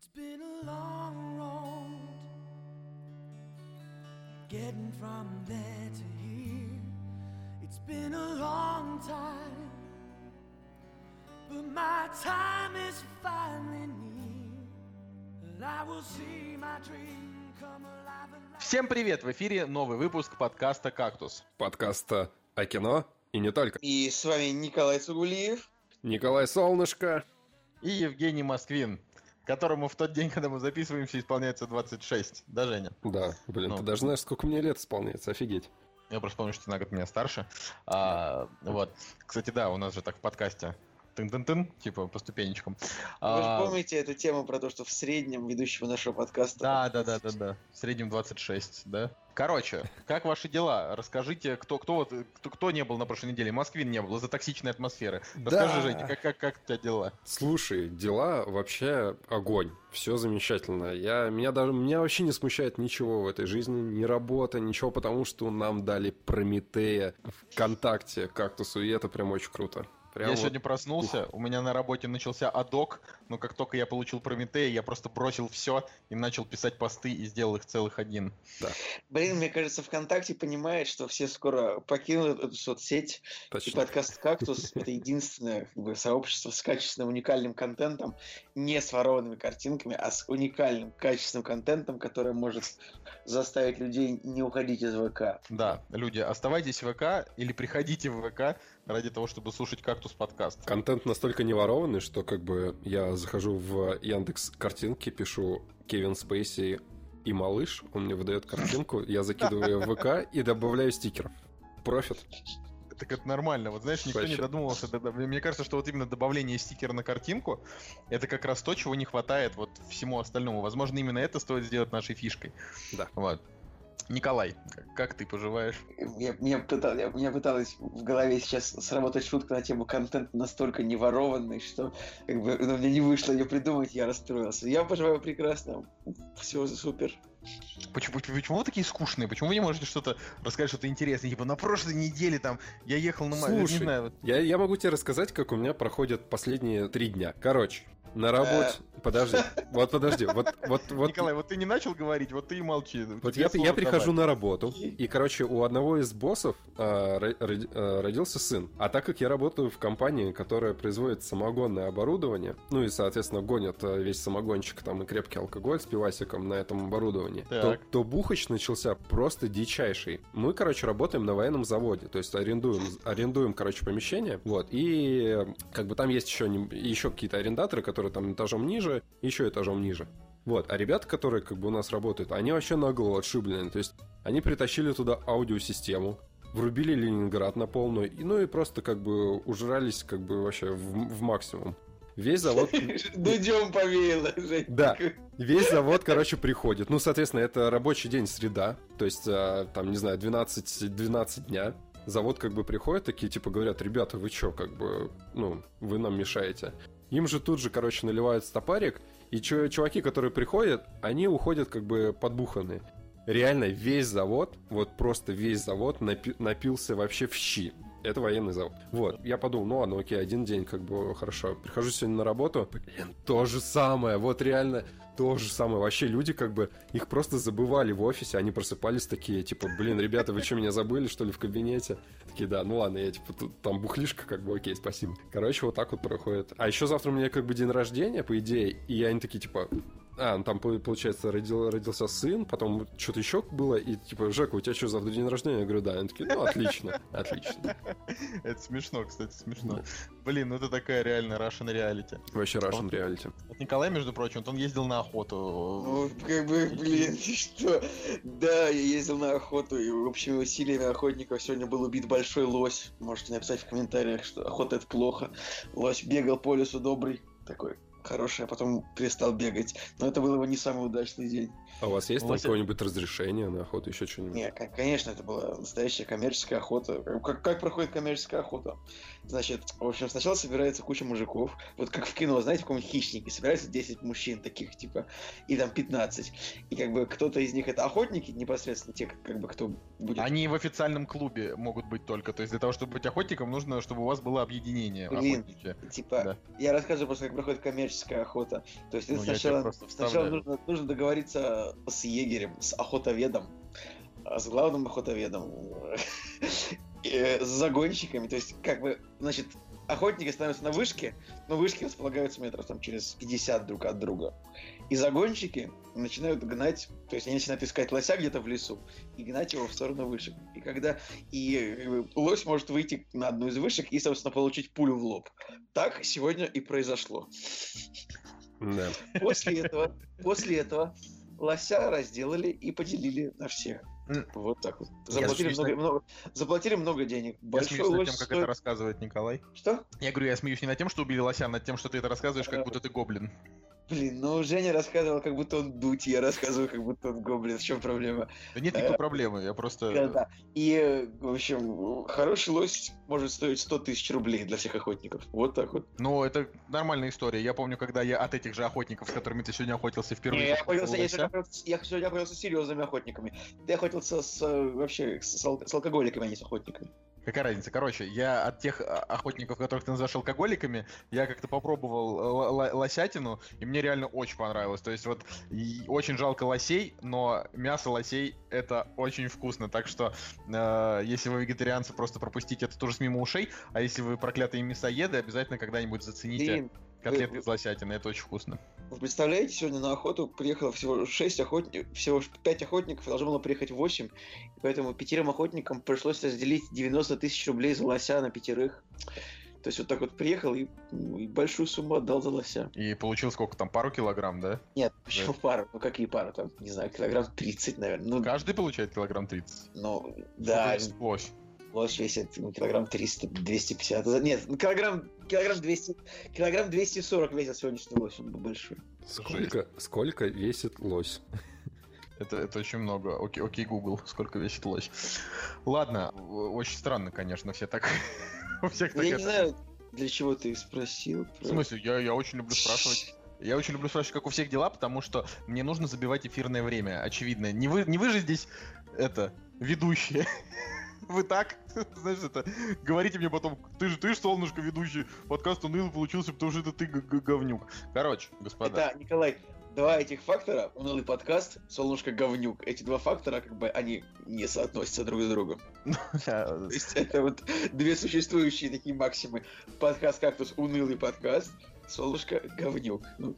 It's been a long road getting from there to here. It's been a long time, but my time is finally near. I will see my dream come alive. alive. Всем привет! В эфире новый выпуск подкаста «Кактус». подкаста о кино и не только. И с вами Николай Сугулиев. Николай Солнышко. И Евгений Москвин, которому в тот день, когда мы записываемся, исполняется 26. Да, Женя? Да, блин, Ну. ты даже знаешь, сколько мне лет исполняется, офигеть. Я просто помню, что ты на год меня старше. А, вот. Кстати, да, у нас же так в подкасте. Тын-тын-тын, типа по ступенечкам. Вы А, же помните эту тему про то, что в среднем ведущего нашего подкаста... Да, да, да, да, да. В среднем 26, да. Короче, как ваши дела? Расскажите, кто, кто, вот, кто, кто не был на прошлой неделе? Москвин не был из-за токсичной атмосферы. Расскажи, Да. Женя, как, как, как у тебя дела? Слушай, дела вообще огонь. Все замечательно. Я, меня, даже, меня вообще не смущает ничего в этой жизни. Ни работа, ничего, потому что нам дали Прометея ВКонтакте кактусу, и это прям очень круто. Прям я вот- сегодня проснулся, у меня на работе начался адок, но как только я получил Прометея, я просто бросил все и начал писать посты и сделал их целых один. Блин, мне кажется, ВКонтакте понимает, что все скоро покинут эту соцсеть. И Точно. подкаст «Кактус» — это единственное как бы, сообщество с качественным уникальным контентом, не с ворованными картинками, а с уникальным качественным контентом, который может заставить людей не уходить из ВК. Да, люди, оставайтесь в ВК или приходите в ВК ради того, чтобы слушать кактус подкаст. Контент настолько не ворованный, что как бы я захожу в Яндекс картинки, пишу Кевин Спейси и малыш, он мне выдает картинку, я закидываю ее в ВК и добавляю стикеров. Профит. Так это нормально. Вот знаешь, никто не Вообще. додумывался. до- до- Мне кажется, что вот именно добавление стикера на картинку это как раз то, чего не хватает вот всему остальному. Возможно, именно это стоит сделать нашей фишкой. Да. Вот. Николай, как, ты поживаешь? Я, мне, пытал- я- мне пыталась в голове сейчас сработать шутка на тему контент настолько не ворованный, что как бы, ну, мне не вышло ее придумать, я расстроился. Я поживаю прекрасно. Все супер. Почему, почему, почему вы такие скучные? Почему вы не можете что-то рассказать, что-то интересное? Типа на прошлой неделе там я ехал на ма- не Слушай, знаю, вот- Я, я могу тебе рассказать, как у меня проходят последние три дня. Короче, на работе... Подожди, вот подожди, вот, вот, вот... Николай, вот ты не начал говорить, вот ты и молчи. Вот я, я прихожу на работу, и, короче, у одного из боссов а, а, родился сын. А так как я работаю в компании, которая производит самогонное оборудование, ну и, соответственно, гонят а, весь самогончик там и крепкий алкоголь с пивасиком на этом оборудовании, то, то бухач начался просто дичайший. Мы, короче, работаем на военном заводе, то есть арендуем, арендуем, короче, помещение, вот, и э, как бы там есть еще, еще какие-то арендаторы, которые там этажом ниже, еще этажом ниже. Вот, а ребята, которые как бы у нас работают, они вообще нагло отшиблены. То есть они притащили туда аудиосистему, врубили Ленинград на полную, и, ну и просто как бы ужрались как бы вообще в, в максимум. Весь завод... Дудем повеяло, Жень. Да, весь завод, короче, приходит. Ну, соответственно, это рабочий день среда, то есть, а, там, не знаю, 12, 12 дня. Завод как бы приходит, такие типа говорят, ребята, вы чё, как бы, ну, вы нам мешаете. Им же тут же, короче, наливают стопарик, и чуваки, которые приходят, они уходят как бы подбуханные. Реально весь завод, вот просто весь завод напи- напился вообще в щи. Это военный завод. Вот, я подумал, ну ладно, окей, один день, как бы, хорошо. Прихожу сегодня на работу, блин, то же самое, вот реально то же самое. Вообще люди как бы, их просто забывали в офисе, они просыпались такие, типа, блин, ребята, вы что, меня забыли, что ли, в кабинете? Такие, да, ну ладно, я, типа, тут, там бухлишка, как бы, окей, спасибо. Короче, вот так вот проходит. А еще завтра у меня, как бы, день рождения, по идее, и они такие, типа, а, ну там, по- получается, родил, родился сын, потом что-то еще было, и типа, Жека, у тебя что, завтра день рождения? Я говорю, да. Они такие, ну, отлично, отлично. Это смешно, кстати, смешно. Блин, ну это такая реально Russian reality. Вообще Russian reality. Вот Николай, между прочим, вот он ездил на охоту. Ну, как бы, блин, что? Да, я ездил на охоту, и общими усилиями охотников сегодня был убит большой лось. Можете написать в комментариях, что охота это плохо. Лось бегал по лесу добрый, такой хороший, а потом перестал бегать. Но это был его не самый удачный день. А у вас есть там Лося- какое-нибудь разрешение на охоту, еще что-нибудь? Не, кон- конечно, это была настоящая коммерческая охота. Как, как проходит коммерческая охота? Значит, в общем, сначала собирается куча мужиков. Вот как в кино, знаете, в каком-нибудь хищнике. Собирается 10 мужчин таких, типа, и там 15. И как бы кто-то из них это охотники, непосредственно те, как бы, кто будет... Они в официальном клубе могут быть только. То есть для того, чтобы быть охотником, нужно, чтобы у вас было объединение Блин. охотники. Типа, Да. я рассказываю просто, как проходит коммерческая охота. То есть Ну, сначала, сначала нужно, нужно договориться с егерем, с охотоведом, а, с главным охотоведом, э, с загонщиками. То есть, как бы, значит, охотники становятся на вышке, но вышки располагаются метров там через 50 друг от друга. И загонщики начинают гнать, то есть они начинают искать лося где-то в лесу и гнать его в сторону вышек. И когда и э, лось может выйти на одну из вышек и, собственно, получить пулю в лоб. Так сегодня и произошло. Да. После этого, после этого лося разделали и поделили на всех. Вот так вот. Заплатили много, над- много- заплатили много денег. Я Большой смеюсь над тем, как стоит- это рассказывает Николай. Что? Я говорю, я смеюсь не над тем, что убили лося, а над тем, что ты это рассказываешь, как Э, будто ты гоблин. Блин, ну Женя рассказывал, как будто он дуть, я рассказываю, как будто он гоблин. В чем проблема? Да нет никакой проблемы, я просто... Да, да. И, в общем, хороший лось может стоить 100 тысяч рублей для всех охотников. Вот так вот. Ну, это нормальная история. Я помню, когда я от этих же охотников, с которыми ты сегодня охотился впервые... Не, я охотился, я сегодня охотился, я сегодня охотился с серьезными охотниками. Ты охотился с э, вообще с, с алкоголиками, а не с охотниками. Какая разница? Короче, я от тех а, охотников, которых ты называешь алкоголиками, я как-то попробовал э, лосятину, и мне реально очень понравилось. То есть вот очень жалко лосей, но мясо лосей это очень вкусно. Так что э, если вы вегетарианцы, просто пропустите это тоже мимо ушей, а если вы проклятые мясоеды, обязательно когда-нибудь зацените Блин, котлеты из лосятины, это очень вкусно. Вы представляете, сегодня на охоту приехало всего 6 охотников, всего 5 охотников, должно было приехать 8, и поэтому пятерым охотникам пришлось разделить 90 тысяч рублей за лося на пятерых. То есть вот так вот приехал и, ну, и большую сумму отдал за лося. И получил сколько там, пару килограмм, да? Нет, почему пару? Ну какие пары? Там, не знаю, килограмм 30, наверное. Ну, Каждый получает килограмм 30. ну да, Сколько весит лось? лось весит ну, килограмм 300, 250. За- Нет, ну, килограмм, килограмм 200, килограмм 240 весит сегодняшний лось, он был большой. Сколько, сколько весит лось? Это, это очень много. Окей, окей, Google, сколько весит лось. Ладно, очень странно, конечно, все так... У всех так Я не это- знаю, для чего ты спросил. В смысле, я, я очень люблю спрашивать. Я очень люблю спрашивать, как у всех дела, потому что мне нужно забивать эфирное время, очевидно. Не вы, не вы же здесь, это, ведущие. Вы так, знаешь, это, говорите мне потом, ты же, ты же, солнышко, ведущий, подкаст унылый получился, потому что это ты говнюк. Короче, господа. Это, Николай, два этих фактора, унылый подкаст, солнышко говнюк, эти два фактора, как бы, они не соотносятся друг с другом. Да, То есть это вот две существующие такие максимы. Подкаст «Кактус» — унылый подкаст, солнышко говнюк. Ну,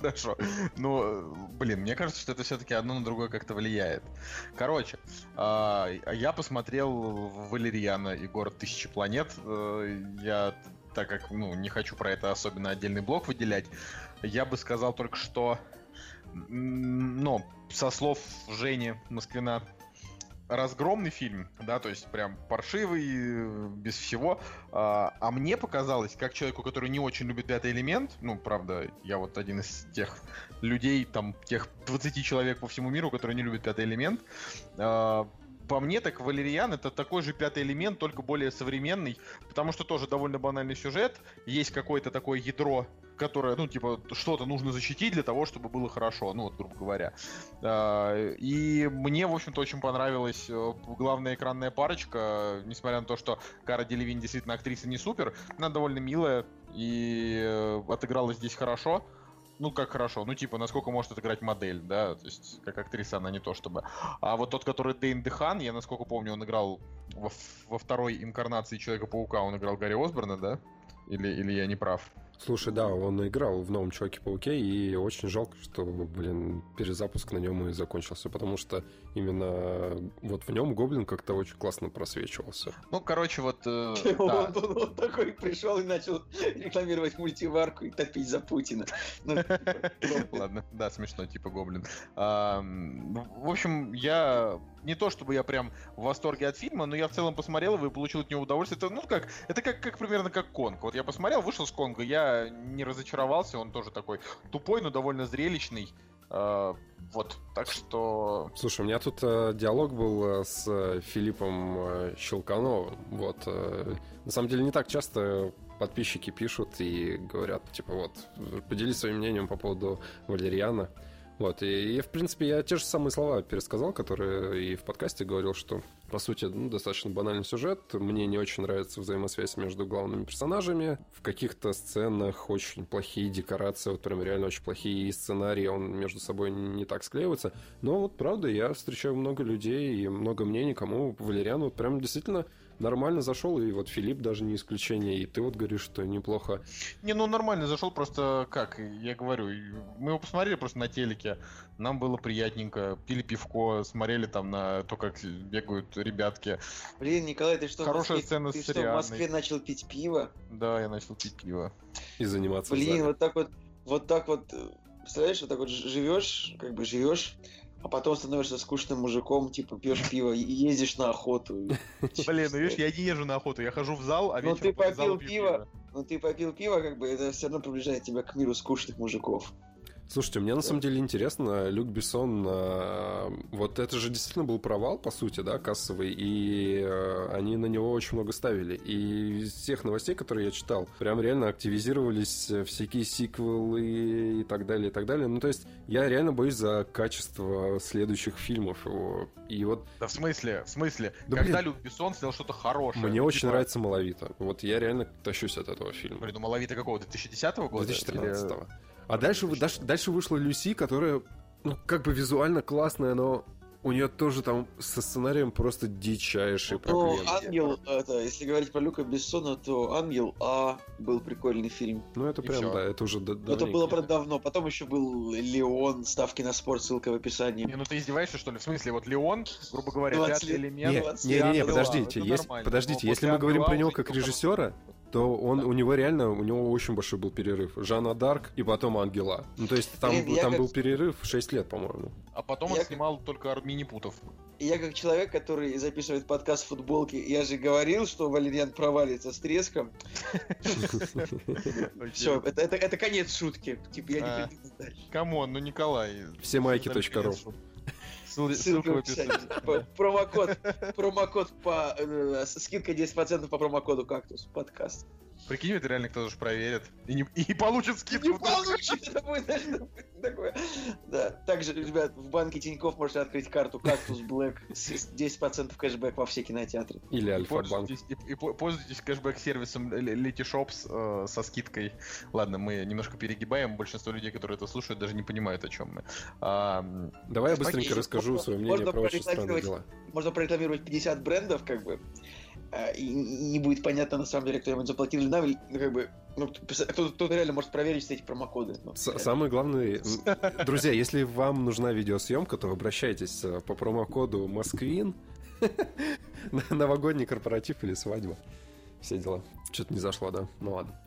Хорошо. Ну, блин, мне кажется, что это все-таки одно на другое как-то влияет. Короче, а, я посмотрел Валерьяна и город тысячи планет. Э, Я, так как, ну, не хочу про это особенно отдельный блок выделять, я бы сказал только, что, ну, со слов Жени Москвина, разгромный фильм, да, то есть прям паршивый, э, без всего. А, а мне показалось, как человеку, который не очень любит пятый элемент, ну, правда, я вот один из тех людей, там, тех 20 человек по всему миру, которые не любят пятый элемент, а, по мне, так Валериан это такой же пятый элемент, только более современный, потому что тоже довольно банальный сюжет, есть какое-то такое ядро, которое, ну, типа, что-то нужно защитить для того, чтобы было хорошо, ну, вот, грубо говоря. А, И мне, в общем-то, очень понравилась э, главная экранная парочка, несмотря на то, что Кара Делевин действительно актриса не супер, она довольно милая и э, отыграла здесь хорошо. Ну, как хорошо, ну, типа, насколько может отыграть модель, да, то есть, как актриса она не то чтобы. А вот тот, который Дейн Дехан, я, насколько помню, он играл во, во второй инкарнации Человека-паука, он играл Гарри Осборна, да? Или, или я не прав? Слушай, да, он играл в новом Человеке-пауке, и очень жалко, что, блин, перезапуск на нем и закончился, потому что именно вот в нем Гоблин как-то очень классно просвечивался. Ну, короче, вот... э, Он, да. он- он такой пришел и начал рекламировать мультиварку и топить за Путина. Ну, типа, Ладно, да, смешно, типа гоблин. В общем, я не то чтобы я прям в восторге от фильма, но я в целом посмотрел его и получил от него удовольствие. Это, ну как, это как, как примерно как Конг. Вот я посмотрел, вышел с Конга, я не разочаровался, он тоже такой тупой, но довольно зрелищный. А, вот, так что... Слушай, у меня тут э, диалог был э, с э, Филиппом э, Щелкановым. Вот. э, на самом деле не так часто подписчики пишут и говорят, типа, вот, поделись своим мнением по поводу Валериана. Вот, и, и, в принципе, я те же самые слова пересказал, которые и в подкасте говорил, что, по сути, ну, достаточно банальный сюжет. Мне не очень нравится взаимосвязь между главными персонажами. В каких-то сценах очень плохие декорации, вот прям реально очень плохие сценарии, он между собой не так склеивается. Но вот, правда, я встречаю много людей и много мнений, кому Валериан вот прям действительно нормально зашел, и вот Филипп даже не исключение, и ты вот говоришь, что неплохо. Не, ну нормально зашел, просто как, я говорю, мы его посмотрели просто на телеке, нам было приятненько, пили пивко, смотрели там на то, как бегают ребятки. Блин, Николай, ты что, Хорошая Москве, сцена ты с что, в. Москве начал пить пиво? Да, я начал пить пиво. И заниматься в Блин, зале. вот так вот, вот так вот, э, представляешь, вот так вот живешь, как бы живешь, а потом становишься скучным мужиком, типа пьешь пиво и ездишь на охоту. Блин, ну видишь, я не езжу на охоту, я хожу в зал, а Ну, вечером ты попил пиво. Но ты попил пиво, как бы это все равно приближает тебя к миру скучных мужиков. Слушайте, мне на самом деле интересно, Люк Бессон, э, вот это же действительно был провал, по сути, да, кассовый, и э, они на него очень много ставили. И из всех новостей, которые я читал, прям реально активизировались э, всякие сиквелы и так далее, и так далее. Ну, то есть, я реально боюсь за качество следующих фильмов его. И вот Да в смысле, в смысле, Да, когда блин. Люк Бессон сделал что-то хорошее. мне ну, очень типа, нравится Малавита. Вот я реально тащусь от этого фильма. Блин, ну Малавита какого? 2010 года? 2013 Или- А дальше, вы- дальше, дальше вышла Люси, которая, ну, как бы визуально классная, но у нее тоже там со сценарием просто дичайшие Ну, проблемы. Ангел, это, если говорить про Люка Бессона, то Ангел А был прикольный фильм. Ну, это И прям, да, это уже д- Но это было, правда, давно. Потом еще был Леон, ставки на спорт, ссылка в описании. Не, ну ты издеваешься, что ли? В смысле, вот Леон, грубо говоря, 20 пятый лет. элемент. Не, Двадцать не, не, подождите, это есть- подождите, если мы говорим про него как режиссера, то он, у него реально, у него очень большой был перерыв. Жанна Дарк и потом Ангела. Ну, то есть там, Блин, там как- был перерыв 6 лет, по-моему. А потом Я он как- снимал только ар- мини-путов. И я как человек, который записывает подкаст в футболке, я же говорил, что Валерьян провалится с треском. Все, это, конец шутки. Типа я А. не приду дальше. Come on, ну Николай. Все майки.ру. Ссыл- Ссылка Ссылка в описании. Промокод, промокод по... э, скидка 10% по промокоду «Кактус» подкаст. Прикинь, это реально кто-то же проверит. И, не, и получит скидку. Не получит, это будет это будет такое. Да, также, ребят, в банке Тинькофф можете открыть карту «Кактус Блэк» с 10% кэшбэк во все кинотеатры. Или Альфа-банк. и, и по- пользуйтесь кэшбэк-сервисом Letyshops э, со скидкой. Ладно, мы немножко перегибаем. Большинство людей, которые это слушают, даже не понимают, о чем мы. А, Давай я быстренько расскажу можно- свое мнение можно про очень странные дела. Можно прорекламировать 50 брендов, как бы, и и не будет понятно, на самом деле, кто ему заплатил или нам, ну, как бы, ну, кто- кто-то реально может проверить все эти промокоды. ну, С- реально. Самый главный... м, Друзья, если вам нужна видеосъемка, то обращайтесь э, по промокоду Москвин. На Новогодний корпоратив или свадьба. Все дела. Что-то не зашло, да? Ну ладно.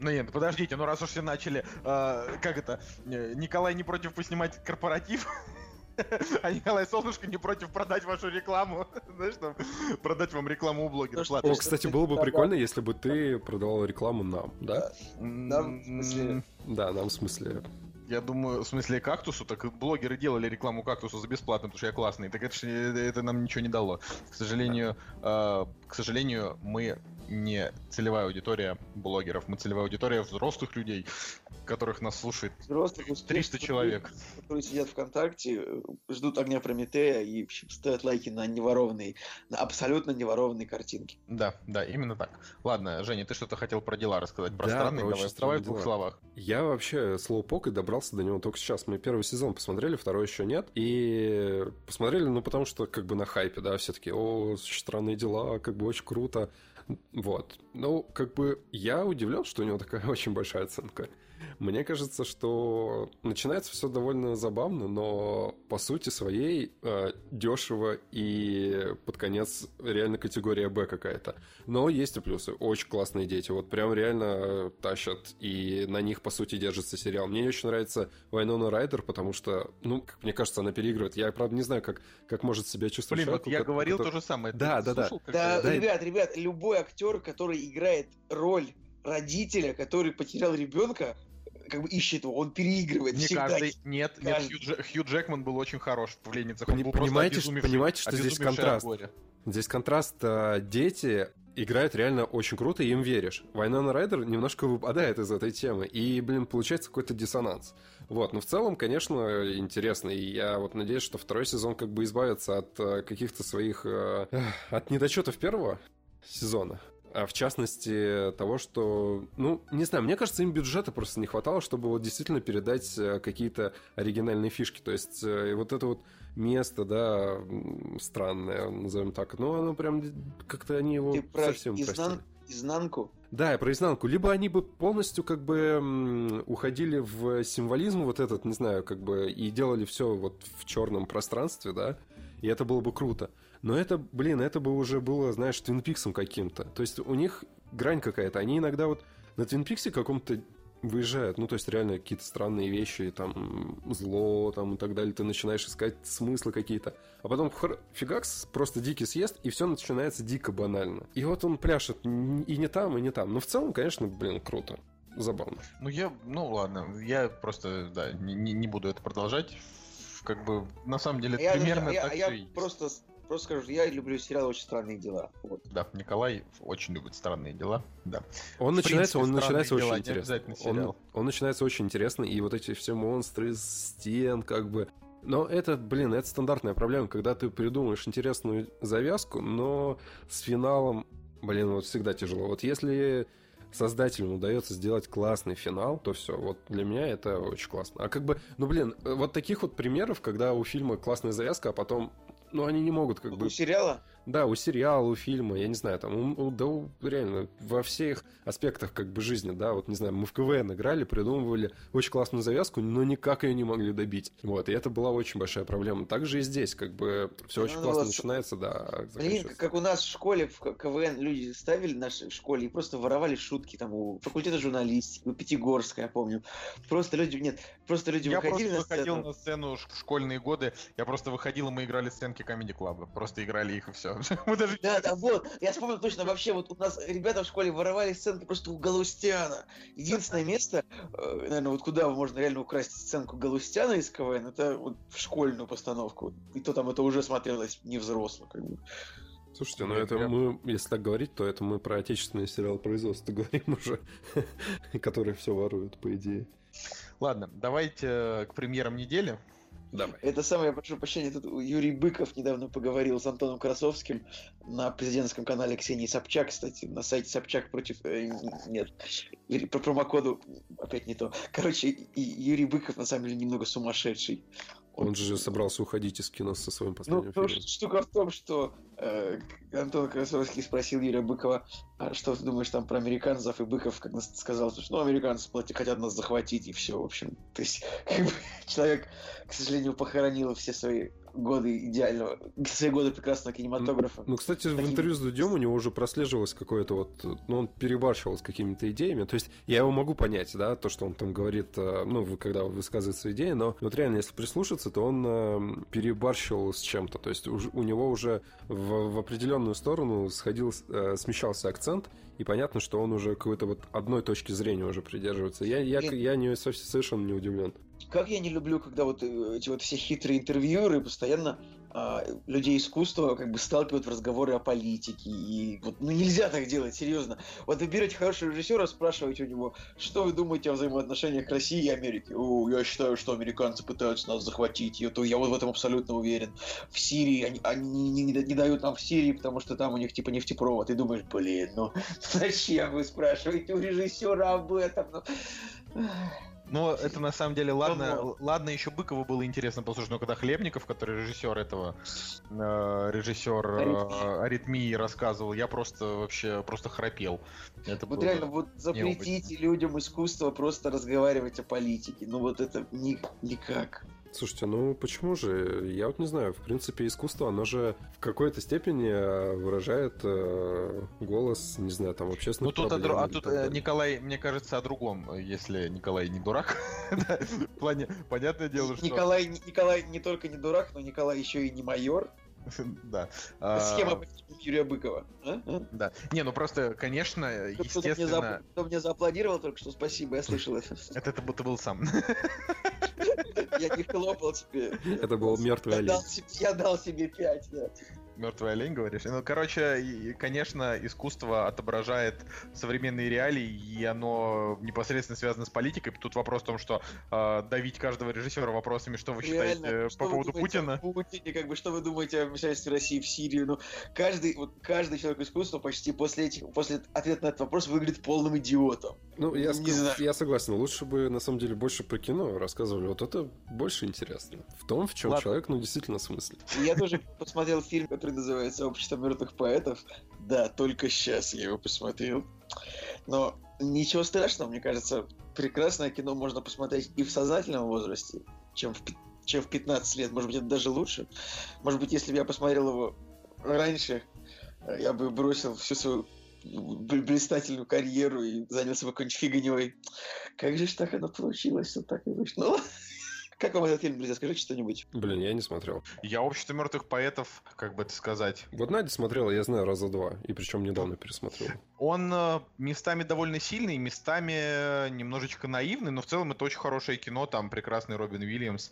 Ну нет, подождите, ну раз уж все начали, э, как это, э, Николай не против поснимать корпоратив, а Николай Солнышко не против продать вашу рекламу, знаешь, там, продать вам рекламу у блогеров. Ну Ладно. О, кстати, было бы прикольно, если бы ты продавал рекламу нам, да? Нам, в смысле, Да, нам в смысле. Я думаю, в смысле кактусу, так блогеры делали рекламу кактусу за бесплатно, потому что я классный. Так это, э, это нам ничего не дало. К сожалению, э, к сожалению, мы не целевая аудитория блогеров, мы целевая аудитория взрослых людей, которых нас слушает взрослых, успешных 300 человек. которые сидят ВКонтакте, э, ждут огня Прометея и ставят лайки на неворованные, на абсолютно неворованные картинки. Да, да, именно так. Ладно, Женя, ты что-то хотел про дела рассказать, про Да, странные, про давай, давай в двух дела. словах. Я вообще слоупок и добрался до него только сейчас. Мы первый сезон посмотрели, второй еще нет. И посмотрели, ну, потому что как бы на хайпе, да, все таки о, странные дела, как бы очень круто. Вот. Ну, как бы я удивлен, что у него такая очень большая оценка. Мне кажется, что начинается все довольно забавно, но по сути своей э, дешево и под конец реально категория Б какая-то. Но есть и плюсы. Очень классные дети. Вот прям реально тащат, и на них, по сути, держится сериал. Мне очень нравится Вайнона Райдер, потому что, ну, как мне кажется, она переигрывает. Я, правда, не знаю, как, как может себя чувствовать Блин, вот человек, я у ко- говорил который- то же самое. Ты Да, да, да. как Да, я- Да, ребят, ребят, любой актер, который играет роль родителя, который потерял ребенка, как бы ищет его, он переигрывает Не всегда. каждый. Нет, нет. Хью, Дж- Хью Джекман был очень хорош в пленницах. Он был просто понимаете, что- понимаете, что здесь контраст? Здесь контраст э, дети, играют реально очень круто, и им веришь. Вайнона Райдер немножко выпадает из этой темы, и, блин, получается какой-то диссонанс. Вот, но в целом, конечно, интересно, и я вот надеюсь, что второй сезон как бы избавится от э, каких-то своих... Э, от недочетов первого сезона. А в частности того, что, ну, не знаю, мне кажется, им бюджета просто не хватало, чтобы вот действительно передать э, какие-то оригинальные фишки. То есть э, вот это вот место, да, странное, назовем так, ну, оно прям как-то они его Ты про совсем изнан- простили. изнанку? Да, про изнанку. Либо они бы полностью как бы уходили в символизм вот этот, не знаю, как бы и делали все вот в черном пространстве, да, и это было бы круто. Но это, блин, это бы уже было, знаешь, Твин Пиксом каким-то. То есть у них грань какая-то. Они иногда вот на Твин Пиксе каком-то выезжают, ну, то есть реально какие-то странные вещи, там, зло, там, и так далее, ты начинаешь искать смыслы какие-то. А потом хр- фигакс, просто дикий съезд, и все начинается дико банально. И вот он пляшет и не там, и не там. Но в целом, конечно, блин, круто. Забавно. Ну, я, ну ладно, я просто, да, не, не- буду это продолжать. Как бы, на самом деле, я, примерно я- так я и есть. просто, просто скажу, я люблю сериалы «Очень странные дела». Вот. Да, Николай очень любит странные дела, да. Он В начинается, принципе, он начинается дела, очень интересно. Он, он начинается очень интересно, и вот эти все монстры из стен, как бы. Но это, блин, это стандартная проблема, когда ты придумаешь интересную завязку, но с финалом, блин, вот всегда тяжело. Вот если создателям удается сделать классный финал, то все, вот для меня это очень классно. А как бы, ну блин, вот таких вот примеров, когда у фильма классная завязка, а потом, ну они не могут как бы У сериала? да, у сериала, у фильма, я не знаю, там, у- у- да, у- реально, во всех аспектах как бы жизни, да, вот, не знаю, мы в КВН играли, придумывали очень классную завязку, но никак ее не могли добить. Вот, и это была очень большая проблема. Также и здесь, как бы, все очень Ну, классно вот, начинается, да, Блин, как у нас в школе в КВН люди ставили в нашей школе и просто воровали шутки там у факультета журналистики, у Пятигорска, я помню. Просто люди, нет, просто люди Я выходили просто на выходил сцену. на сцену в школьные годы, я просто выходил, и мы играли сценки Comedy Club. Просто играли их и все. Мы даже Да, да, вот, я вспомнил точно, вообще, вот у нас ребята в школе воровали сценки просто у Галустяна. Единственное место, э, наверное, вот куда можно реально украсть сценку Галустяна из КВН, это вот в школьную постановку. И то там это уже смотрелось не взросло, как бы. Слушайте, ну Блин, это мы, если так говорить, то это мы про отечественный сериал производства говорим уже, которые все воруют, по идее. Ладно, давайте э, к премьерам недели. Давай. Это самое, я прошу прощения, тут Юрий Быков недавно поговорил с Антоном Красовским на президентском канале Ксении Собчак, кстати, на сайте Собчак против... э, нет, по промокоду опять не то. Короче, и Юрий Быков на самом деле немного сумасшедший. Он же собрался уходить из кино со своим Ну, последним потому фильмом. что штука в том, что э, Антон Красовский спросил Юрия Быкова, а что ты думаешь там про американцев, и Быков как нас сказал, что ну, американцы плати- хотят нас захватить, и все, в общем. То есть, как бы, человек, к сожалению, похоронил все свои годы идеального, все годы прекрасного кинематографа. Ну, кстати, в Таким- интервью с Дудем у него уже прослеживалось какое-то вот... Ну, он перебарщивал с какими-то идеями. То есть я его могу понять, да, то, что он там говорит, э, ну, когда высказывает свои идеи, но вот реально, если прислушаться, то он э, перебарщивал с чем-то. То есть уж- у него уже в, в определенную сторону сходил, э, смещался акцент, и понятно, что он уже какой-то вот одной точки зрения уже придерживается. Я, я, я не, совершенно не удивлен. Как я не люблю, когда вот э, эти вот все хитрые интервьюеры постоянно а, людей искусства как бы сталкивают в разговоры о политике. И вот, ну нельзя так делать, серьезно. Вот вы берете хорошего режиссера, спрашиваете у него, что вы думаете о взаимоотношениях России и Америки? О, я считаю, что американцы пытаются нас захватить, и то я вот в этом абсолютно уверен. В Сирии они, они не, не- не дают нам в Сирии, потому что там у них типа нефтепровод. И думаешь, блин, ну зачем вы спрашиваете у режиссера об этом? Ну, Но это на самом деле, ладно, Ладно. ладно, еще Быкову было интересно послушать, но когда Хлебников, который режиссер этого, э, режиссер э, Аритмии. рассказывал, я просто вообще просто храпел. Это Вот реально, вот запретите людям искусство просто разговаривать о политике. Ну вот это ни- никак. Слушайте, ну почему же? Я вот не знаю. В принципе, искусство, оно же в какой-то степени э, выражает э, голос, не знаю, там, Ну общественных тут, о проблем дру- а или тут э. Николай, мне кажется, о другом, если Николай не дурак. В плане, понятное дело, что... Николай, Николай не только не дурак, но Николай еще и не майор. Да. Схема Юрия Быкова. А? Да. Не, ну просто, конечно, естественно... кто мне зааплодировал только что, спасибо, я слышал это. Это ты будто был сам. Я не хлопал тебе. Это был мертвый олень. я дал себе пять, да. Мертвый олень, говоришь? Ну, короче, и, конечно, искусство отображает современные реалии, и оно непосредственно связано с политикой. Тут вопрос в том, что э, давить каждого режиссера вопросами, что вы Реально, считаете что по поводу Путина. Путине, как бы, что вы думаете о вмешательстве России в Сирию? Ну, каждый, вот, каждый человек искусства почти после этих, после ответа на этот вопрос выглядит полным идиотом. Ну, я, не знаю. я согласен. Лучше бы, на самом деле, больше про кино рассказывали. Вот это больше интересно. В том, в чем Ладно. человек, ну, действительно смыслит. Я тоже посмотрел фильм, который называется «Общество мертвых поэтов». Да, только сейчас я его посмотрел. Но ничего страшного, мне кажется, прекрасное кино можно посмотреть и в сознательном возрасте, чем в, чем в 15 лет. Может быть, это даже лучше. Может быть, если бы я посмотрел его раньше, я бы бросил всю свою блистательную карьеру и занялся бы какой-нибудь фигней. Как же ж так оно получилось, что так и вышло. Ну, как вам этот фильм, друзья? Скажите что-нибудь. Блин, я не смотрел. Я «Общество мертвых поэтов», как бы это сказать. Вот Надя смотрела, я знаю, раза два. И причем недавно пересмотрел. Он э, местами довольно сильный, местами э, немножечко наивный, но в целом это очень хорошее кино. Там прекрасный Робин Уильямс.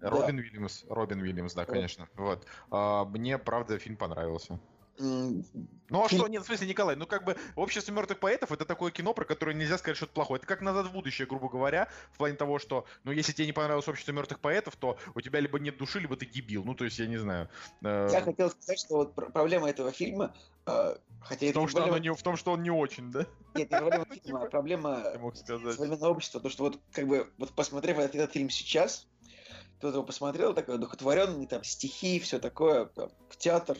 Робин да. Уильямс, Робин Уильямс, да, конечно. Вот. А, мне, правда, фильм понравился. Ну а что, нет, в смысле, Николай, ну как бы «Общество мертвых поэтов» это такое кино, про которое нельзя сказать что-то плохое. Это как «Назад в будущее», грубо говоря, в плане того, что, ну если тебе не понравилось «Общество мертвых поэтов», то у тебя либо нет души, либо ты дебил. Ну то есть, я не знаю. Э, я хотел сказать, что вот проблема этого фильма, э, хотя в том, что проблема... не, в том, что он не очень, да? Нет, не проблема фильма, а проблема современного общества. То, что вот как бы, вот посмотрев этот, этот фильм сейчас, кто-то его посмотрел, такой одухотворенный, там, стихи, все такое, там, в театр,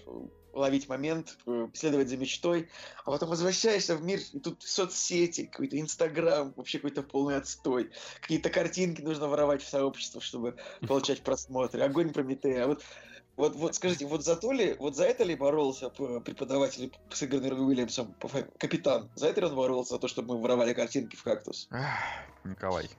ловить момент, э, следовать за мечтой, а потом возвращаешься в мир, и тут соцсети, какой-то Инстаграм, вообще какой-то полный отстой. Какие-то картинки нужно воровать в сообщество, чтобы получать просмотры. Огонь Прометея. А вот вот, вот скажите, вот за то ли, вот за это ли боролся преподаватель, сыгранный Робби Уильямсом, капитан? За это ли он боролся, за то, чтобы мы воровали картинки в кактус? Николай,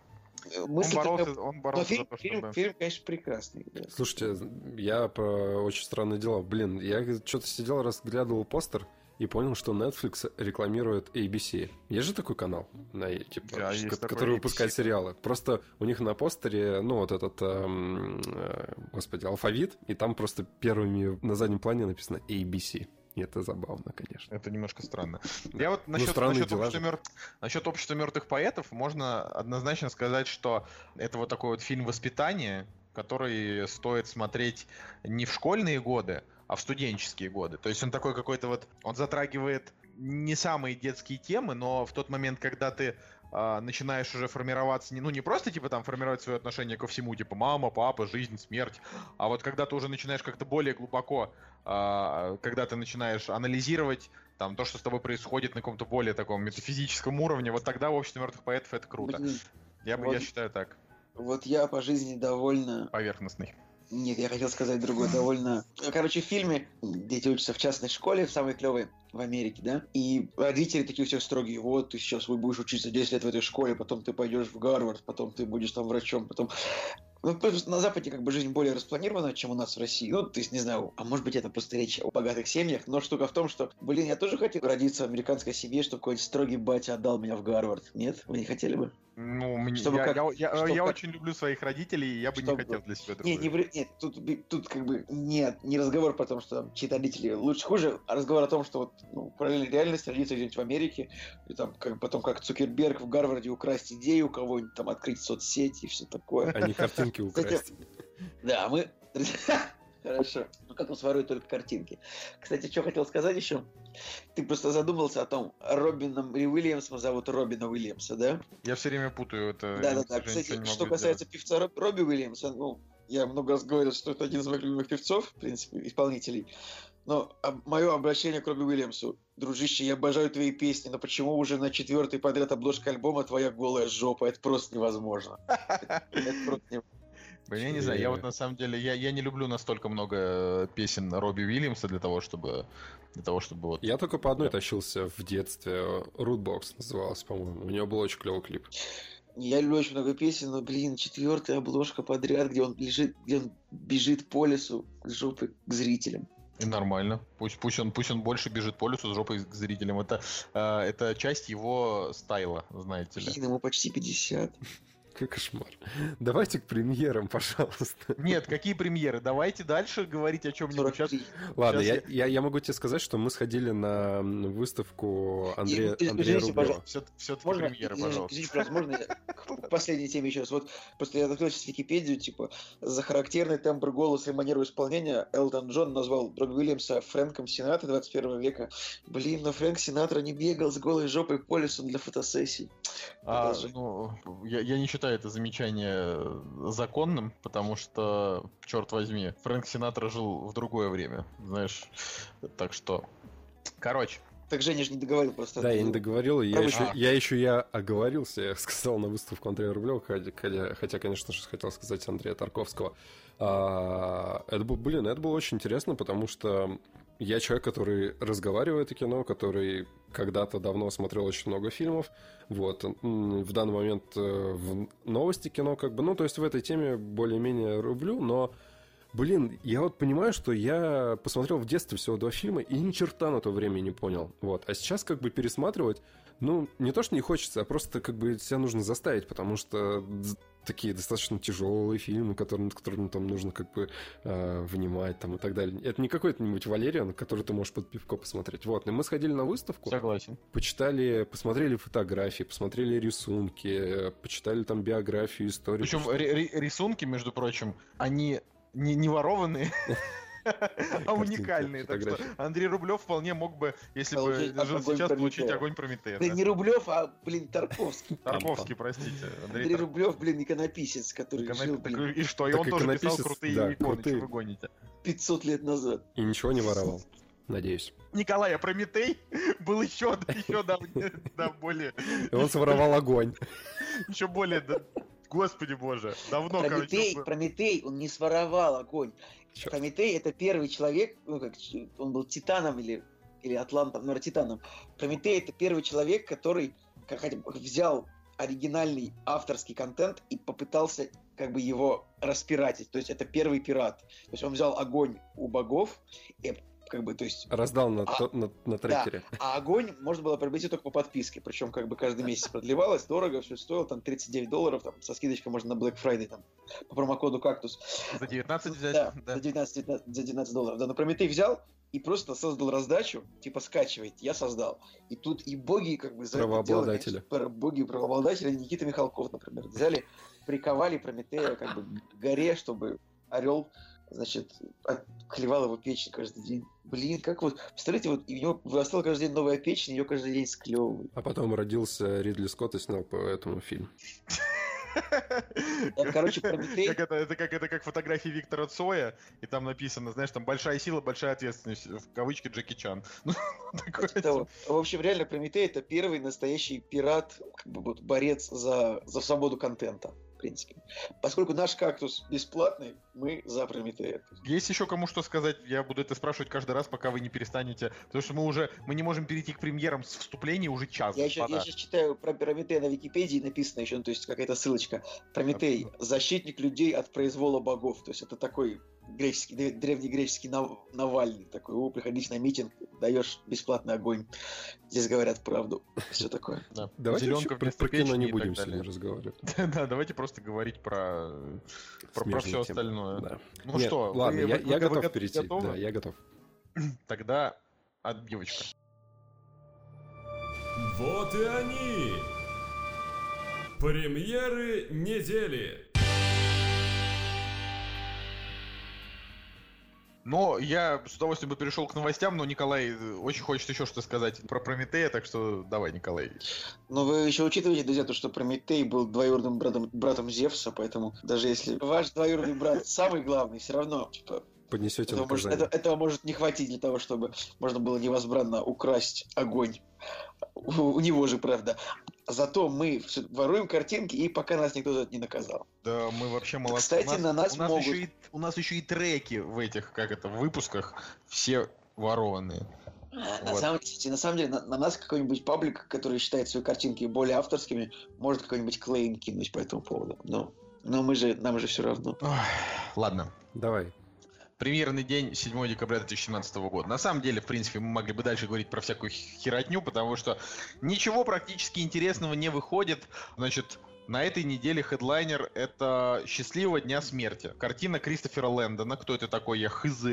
Мысль он боролся, он боролся фильм, за то, чтобы... фильм, фильм, конечно, прекрасный. Да. Слушайте, я по очень странные дела. Блин, я что-то сидел, разглядывал постер и понял, что Netflix рекламирует ABC. Есть же такой канал, на, типа, да, который выпускает ABC. сериалы. Просто у них на постере, ну, вот этот, эм, э, господи, алфавит, и там просто первыми на заднем плане написано ABC. И это забавно, конечно. Это немножко странно. Я вот насчет, ну, насчет, общества, мер... насчет общества мертвых поэтов можно однозначно сказать, что это вот такой вот фильм воспитания, который стоит смотреть не в школьные годы, а в студенческие годы. То есть он такой какой-то вот, он затрагивает не самые детские темы, но в тот момент, когда ты э, начинаешь уже формироваться, не, ну не просто типа там формировать свое отношение ко всему, типа мама, папа, жизнь, смерть, а вот когда ты уже начинаешь как-то более глубоко а, когда ты начинаешь анализировать там то, что с тобой происходит на каком-то более таком метафизическом уровне, вот тогда в обществе мертвых поэтов это круто. Блин, я, вот, я считаю так. Вот я по жизни довольно... Поверхностный. Нет, я хотел сказать другое, довольно... Короче, в фильме дети учатся в частной школе, в самой клевой в Америке, да, и родители такие все строгие, вот, ты сейчас будешь учиться 10 лет в этой школе, потом ты пойдешь в Гарвард, потом ты будешь там врачом, потом ну, на Западе как бы жизнь более распланирована, чем у нас в России. Ну, то есть, не знаю, а может быть это просто речь о богатых семьях, но штука в том, что, блин, я тоже хотел родиться в американской семье, чтобы какой-нибудь строгий батя отдал меня в Гарвард. Нет? Вы не хотели бы? Ну, мне, чтобы я, как, я, я, чтобы я как... очень люблю своих родителей, и я бы чтобы... не хотел для себя другое. Нет, не, нет тут, тут как бы нет, не разговор про то, что чьи-то родители лучше хуже, а разговор о том, что вот ну, параллельная реальность родиться где-нибудь в Америке, и там как, потом как Цукерберг в Гарварде украсть идею у кого-нибудь, там открыть соцсети и все такое. А не картинки украсть. Да, мы... Хорошо. Ну как он сворует только картинки. Кстати, что хотел сказать еще? Ты просто задумался о том, Робином и Уильямсом зовут Робина Уильямса, да? Я все время путаю это. Да-да-да. Кстати, что касается сделать. певца Робби Уильямса, ну, я много раз говорил, что это один из моих любимых певцов, в принципе, исполнителей. Но а, мое обращение к Робби Уильямсу. Дружище, я обожаю твои песни, но почему уже на четвертый подряд обложка альбома твоя голая жопа? Это просто невозможно. Это просто невозможно. Я не знаю, я вот на самом деле, я, я не люблю настолько много э, песен Робби Уильямса для того, чтобы для того, чтобы вот... Я только по одной тащился в детстве. Rootbox называлась, по-моему. У него был очень клевый клип. Я люблю очень много песен, но, блин, четвертая обложка подряд, где он лежит, где он бежит по лесу с жопой к зрителям. И нормально. Пусть, пусть, он, пусть он больше бежит по лесу с жопой к зрителям. Это, э, это часть его стайла, знаете ли. Блин, ему почти 50. Какой кошмар. Давайте к премьерам, пожалуйста. Нет, какие премьеры? Давайте дальше говорить о чем-нибудь. Сейчас... 43. Ладно, я, Сейчас я, я могу тебе сказать, что мы сходили на выставку Андрея, И- и- Андрея извините, Рублева. пожалуйста. Все-таки Можно, премьеры, пожалуйста. извините, пожалуйста, можно я к последней теме еще раз? Вот просто я открыл сейчас Википедию, типа, за характерный тембр голоса и манеру исполнения Элтон Джон назвал Робби Уильямса Фрэнком Синатра 21 века. Блин, но Фрэнк Синатра не бегал с голой жопой по лесу для фотосессий. А, ну, я, я не считаю это замечание законным, потому что, черт возьми, Фрэнк Синатра жил в другое время, знаешь. Так что, короче, Так Женя же не договорил просто. Да, я не договорил, и я еще, я еще я оговорился, я сказал на выставку Андрея Рублева, хотя, хотя- хотя, конечно же, хотел сказать Андрея Тарковского. А, это был, блин, это было очень интересно, потому что я человек, который разговаривает о кино, который когда-то давно смотрел очень много фильмов, вот, в данный момент э, в новости кино, как бы, ну, то есть в этой теме более-менее рублю, но Блин, я вот понимаю, что я посмотрел в детстве всего два фильма и ни черта на то время не понял. Вот. А сейчас как бы пересматривать, ну, не то, что не хочется, а просто как бы себя нужно заставить, потому что такие достаточно тяжелые фильмы, которые, над которыми там нужно как бы э, внимать там и так далее. Это не какой-то-нибудь Валериан, который ты можешь под пивко посмотреть. Вот, и мы сходили на выставку, согласен. почитали, посмотрели фотографии, посмотрели рисунки, почитали там биографию, историю. Причем рисунки, между прочим, они не, не ворованные, а уникальные. Так что. Андрей Рублев вполне мог бы, если бы жил сейчас, получить огонь Прометея. Да да. не Рублев, а, блин, Тарковский. Тарковский, простите. Андрей Рублев, блин, иконописец, который Икона- жил, блин, И что? И он тоже писал крутые да, иконы, крутые. что вы гоните? 500 лет назад. И ничего не воровал, надеюсь. Николай, а Прометей был еще, еще да, да, более, И он своровал огонь. еще более, да, господи боже, давно, короче, Прометей, был- Прометей, он не своровал огонь. Чёрт. Прометей это первый человек, ну как, он был титаном или, или атлантом, наверное, титаном. Прометей это первый человек, который как, хотя бы взял оригинальный авторский контент и попытался как бы его распиратить. То есть это первый пират. То есть он взял огонь у богов и как бы, то есть Раздал на, А, на, на трекере. а огонь можно было приобрести только по подписке. Причем как бы каждый месяц продлевалось, дорого, все стоило, там 39 долларов, там, со скидочкой можно на Black Friday, там, по промокоду кактус. за 19 взять, Да, да. За, 19, 19 за 19 долларов. Да, но Прометей взял и просто создал раздачу, типа скачивайте, я создал. И тут и боги как бы это дело, Правообладатели. конечно, боги правообладатели, Никита Михалков, например, взяли, приковали Прометея как бы к горе, чтобы орел значит, клевал его печень каждый день. Блин, как вот, представляете, вот у него вырастала каждый день новая печень, ее каждый день склевывают. А потом родился Ридли Скотт и снял по этому фильм. Короче, Прометей... Как это, это, как, это как фотографии Виктора Цоя, и там написано, знаешь, там большая сила, большая ответственность, в кавычке Джеки Чан. Ну, такое. В общем, реально, Прометей это первый настоящий пират, как бы вот борец за, за свободу контента, принципе. Поскольку наш кактус бесплатный, мы за Прометея. Есть еще кому что сказать, я буду это спрашивать каждый раз, пока вы не перестанете, потому что мы уже, мы не можем перейти к премьерам с вступления уже час. Я, еще, я сейчас читаю про Прометея на Википедии, написано еще, ну, то есть какая-то ссылочка. Прометей – защитник людей от произвола богов. То есть это такой греческий, древ- древнегреческий Нав- Навальный. Такой, о, приходите на митинг, даешь бесплатный огонь. Здесь говорят правду. Все такое. Да. Давайте Зеленка вообще про, кино не будем сегодня разговаривать. Да, давайте просто говорить про, про, все остальное. Да. Ну Нет, что, ладно, вы- я, вы- я вы готов го- перейти. готовы? Да, я готов. Тогда отбивочка. Вот и они! Премьеры недели! Но я с удовольствием бы перешел к новостям, но Николай э, очень хочет еще что сказать про Прометея, так что давай, Николай. Но вы еще учитываете, друзья, то, что Прометей был двоюродным братом, братом Зевса, поэтому даже если ваш двоюродный брат самый главный, все равно типа, Поднесете этого, может, это- этого может не хватить для того, чтобы можно было невозбранно украсть огонь. У, у него же, правда. Зато мы воруем картинки, и пока нас никто за это не наказал. Да, мы вообще молодцы. Кстати, у нас, на нас у нас могут. еще и у нас еще и треки в этих, как это, в выпусках все ворованные. А, На, Вот. самом, кстати, на самом деле, на, на нас какой-нибудь паблик, который считает свои картинки более авторскими, может какой-нибудь клейм кинуть по этому поводу. Но, но мы же, нам же все равно. Ой, ладно. Давай. Премьерный день 7 декабря 2017 года. На самом деле, в принципе, мы могли бы дальше говорить про всякую херотню, потому что ничего практически интересного не выходит. Значит, на этой неделе хедлайнер — это «Счастливого дня смерти». Картина Кристофера Лэндона. Кто это такой, я хз.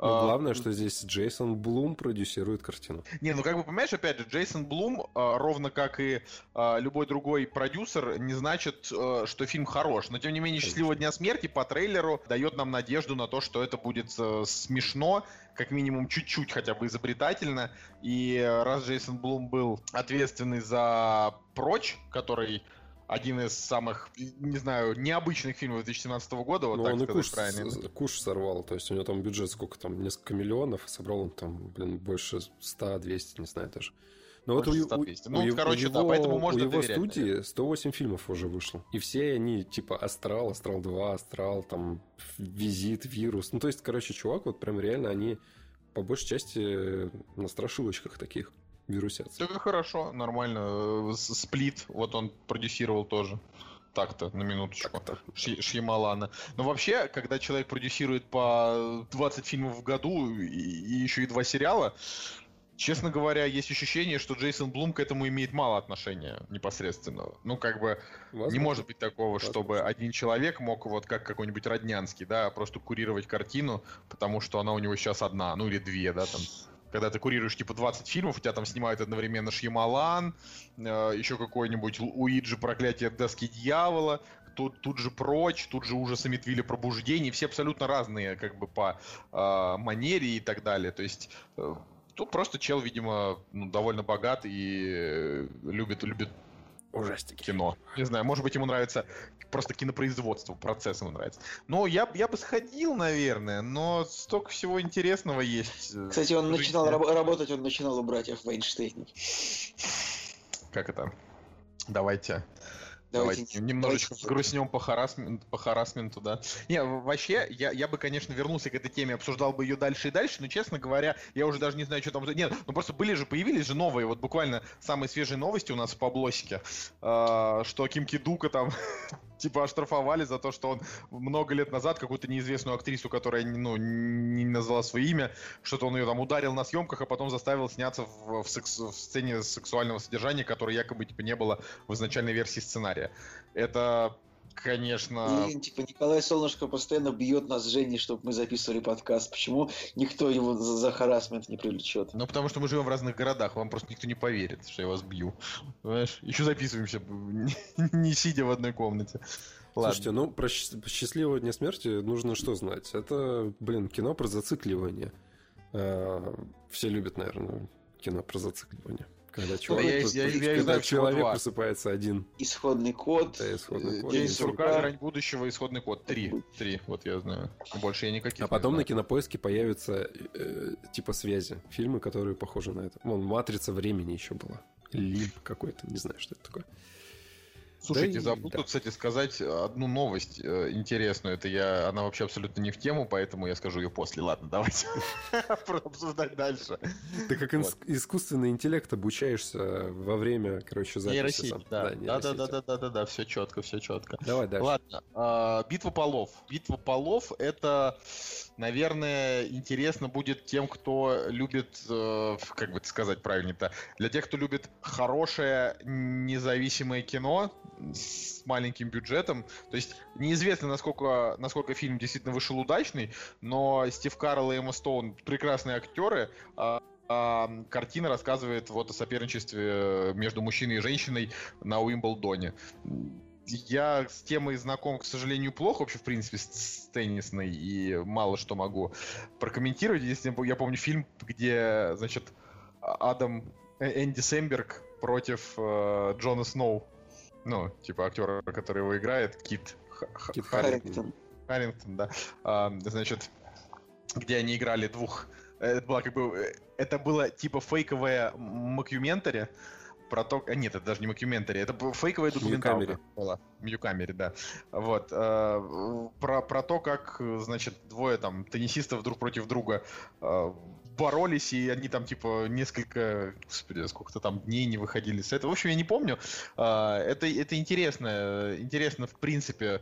Ну, главное, что здесь Джейсон Блум продюсирует картину. Не, ну как бы понимаешь, опять же, Джейсон Блум, а, ровно как и а, любой другой продюсер, не значит, что фильм хорош. Но тем не менее, «Счастливого дня смерти» по трейлеру дает нам надежду на то, что это будет э, смешно, как минимум чуть-чуть хотя бы изобретательно. И э, раз Джейсон Блум был ответственный за «Прочь», который один из самых, не знаю, необычных фильмов 2017 года, вот Ну, так он и куш, правильно. куш сорвал. То есть у него там бюджет сколько там, несколько миллионов, собрал он там, блин, больше 100-200, не знаю даже. Но вот у, у- 100-200. Ну, у, короче, у да, его, поэтому можно у его доверять, студии 108 фильмов уже вышло. И все они типа Астрал, Астрал 2, Астрал, там, Визит, Вирус. Ну, то есть, короче, чувак, вот прям реально они по большей части на страшилочках таких вирусятся. Так и хорошо, нормально. Э, Сплит, вот он продюсировал тоже. Так-то, на минуточку. Ши- Шьямалана. Но вообще, когда человек продюсирует по 20 фильмов в году и, и еще и два сериала, честно говоря, есть ощущение, что Джейсон Блум к этому имеет мало отношения непосредственного. Ну, как бы, не Возможно. может быть такого, Возможно. чтобы один человек мог, вот как какой-нибудь Роднянский, да, просто курировать картину, потому что она у него сейчас одна, ну или две, да, там. Когда ты курируешь типа 20 фильмов, у тебя там снимают одновременно Шьямалан, э, еще какой-нибудь Уиджи проклятие доски дьявола, тут, тут же прочь, тут же ужас Амитвилля пробуждение, все абсолютно разные как бы по э, манере и так далее. То есть э, тут просто чел, видимо, ну, довольно богат и э, любит, любит Ужастики. кино. Не знаю, может быть, ему нравится просто кинопроизводство, процесс ему нравится. Но я, я бы сходил, наверное, но столько всего интересного есть. э, Кстати, он начинал раб- работать, он начинал у братьев Вайнштейна. Как это? Давайте. Давайте, Давайте, немножечко давайте- взгрустнем по, харасмент, по харасменту, да. Не, вообще, я, я бы, конечно, вернулся к этой теме, обсуждал бы ее дальше и дальше, но, честно говоря, я уже даже не знаю, что там... Нет, ну просто были же, появились же новые, вот буквально самые свежие новости у нас в Паблосике, э, что Ким Кидука там типа оштрафовали за то, что он много лет назад какую-то неизвестную актрису, которая ну, не назвала свое имя, что-то он ее там ударил на съемках, а потом заставил сняться в, в секс- в сцене сексуального содержания, которой якобы типа не было в изначальной версии сценария. Это, конечно... И, типа, Николай Солнышко постоянно бьет нас с Женей, чтобы мы записывали подкаст. Почему никто его за, за харасмент не привлечет? Ну, потому что мы живем в разных городах, вам просто никто не поверит, что я вас бью. Понимаешь? Еще записываемся, не, сидя в одной комнате. Ладно. Слушайте, ну про счаст- счастливого дня смерти нужно что знать? Это, блин, кино про зацикливание. Э, Все любят, наверное, кино про зацикливание. Когда человек, я- я- я когда знаю всего человек два. просыпается один. Исходный код. Да, исходный э, код. День сурка, сурка. грань будущего, исходный код. Три. Три, вот я знаю. Больше я никаких А потом не на знаю. кинопоиске появятся э, типа связи. Фильмы, которые похожи на это. Вон, Матрица времени еще была. Лимб какой-то, не знаю, что это такое. Слушайте, Да забыл да. кстати, сказать одну новость э, интересную. Это я, она вообще абсолютно не в тему, поэтому я скажу ее после. Ладно, давайте обсуждать дальше. Ты как искусственный интеллект обучаешься во время, короче, записи. Да. Да, да, да, да, да, да, да, все четко, все четко. Давай дальше. Ладно, а, битва полов. Битва полов это, наверное, интересно будет тем, кто любит, э, как бы это сказать правильно-то, для тех, кто любит хорошее независимое кино с маленьким бюджетом. То есть неизвестно, насколько, насколько фильм действительно вышел удачный, но Стив Карл и Эмма Стоун прекрасные актеры. а, а, картина рассказывает вот о соперничестве между мужчиной и женщиной на Уимблдоне. Я с темой знаком, к сожалению, плохо вообще, в принципе, с, с теннисной, и мало что могу прокомментировать. Если я помню фильм, где, значит, Адам Э- Энди Сэмберг против э, Джона Сноу. Ну, типа актера, который его играет, Кит, Кит Харрингтон. Харрингтон. Да. А, значит, где они играли двух... Это была как бы... э, Это было типа фейковое макюментари про то... а, Нет, это даже не макюментари, это фейковая документалка. Была. Мьюкамери, да. Вот. э, Про, про то, как, э, значит, двое там теннисистов друг против друга э, боролись, и они там, типа, несколько, господи, сколько-то там дней не выходили с этого. В общем, я не помню. А, Это, это интересно. Интересно, в принципе,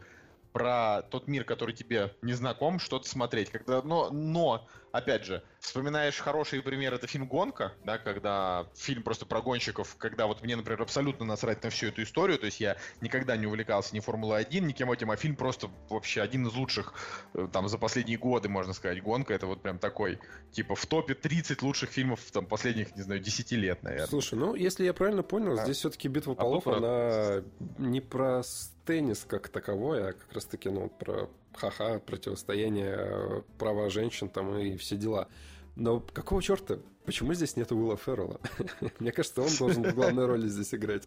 про тот мир, который тебе не знаком, что-то смотреть. Когда, но, но, опять же, вспоминаешь хороший пример, это фильм «Гонка», да, когда фильм просто про гонщиков, когда вот мне, например, абсолютно насрать на всю эту историю, то есть я никогда не увлекался ни Формулой-1, ни кем этим, а фильм просто вообще один из лучших э, там за последние годы, можно сказать, «Гонка», это вот прям такой, типа в топе 30 лучших фильмов там последних, не знаю, 10 лет, наверное. Слушай, ну, если я правильно понял, А. здесь все-таки битва А полов, она не про теннис как таковой, а как раз-таки, ну, про ха-ха, противостояние э, права женщин там и все дела. Но какого черта? Почему здесь нет Уилла Феррелла? Мне кажется, он должен в главной роли здесь играть.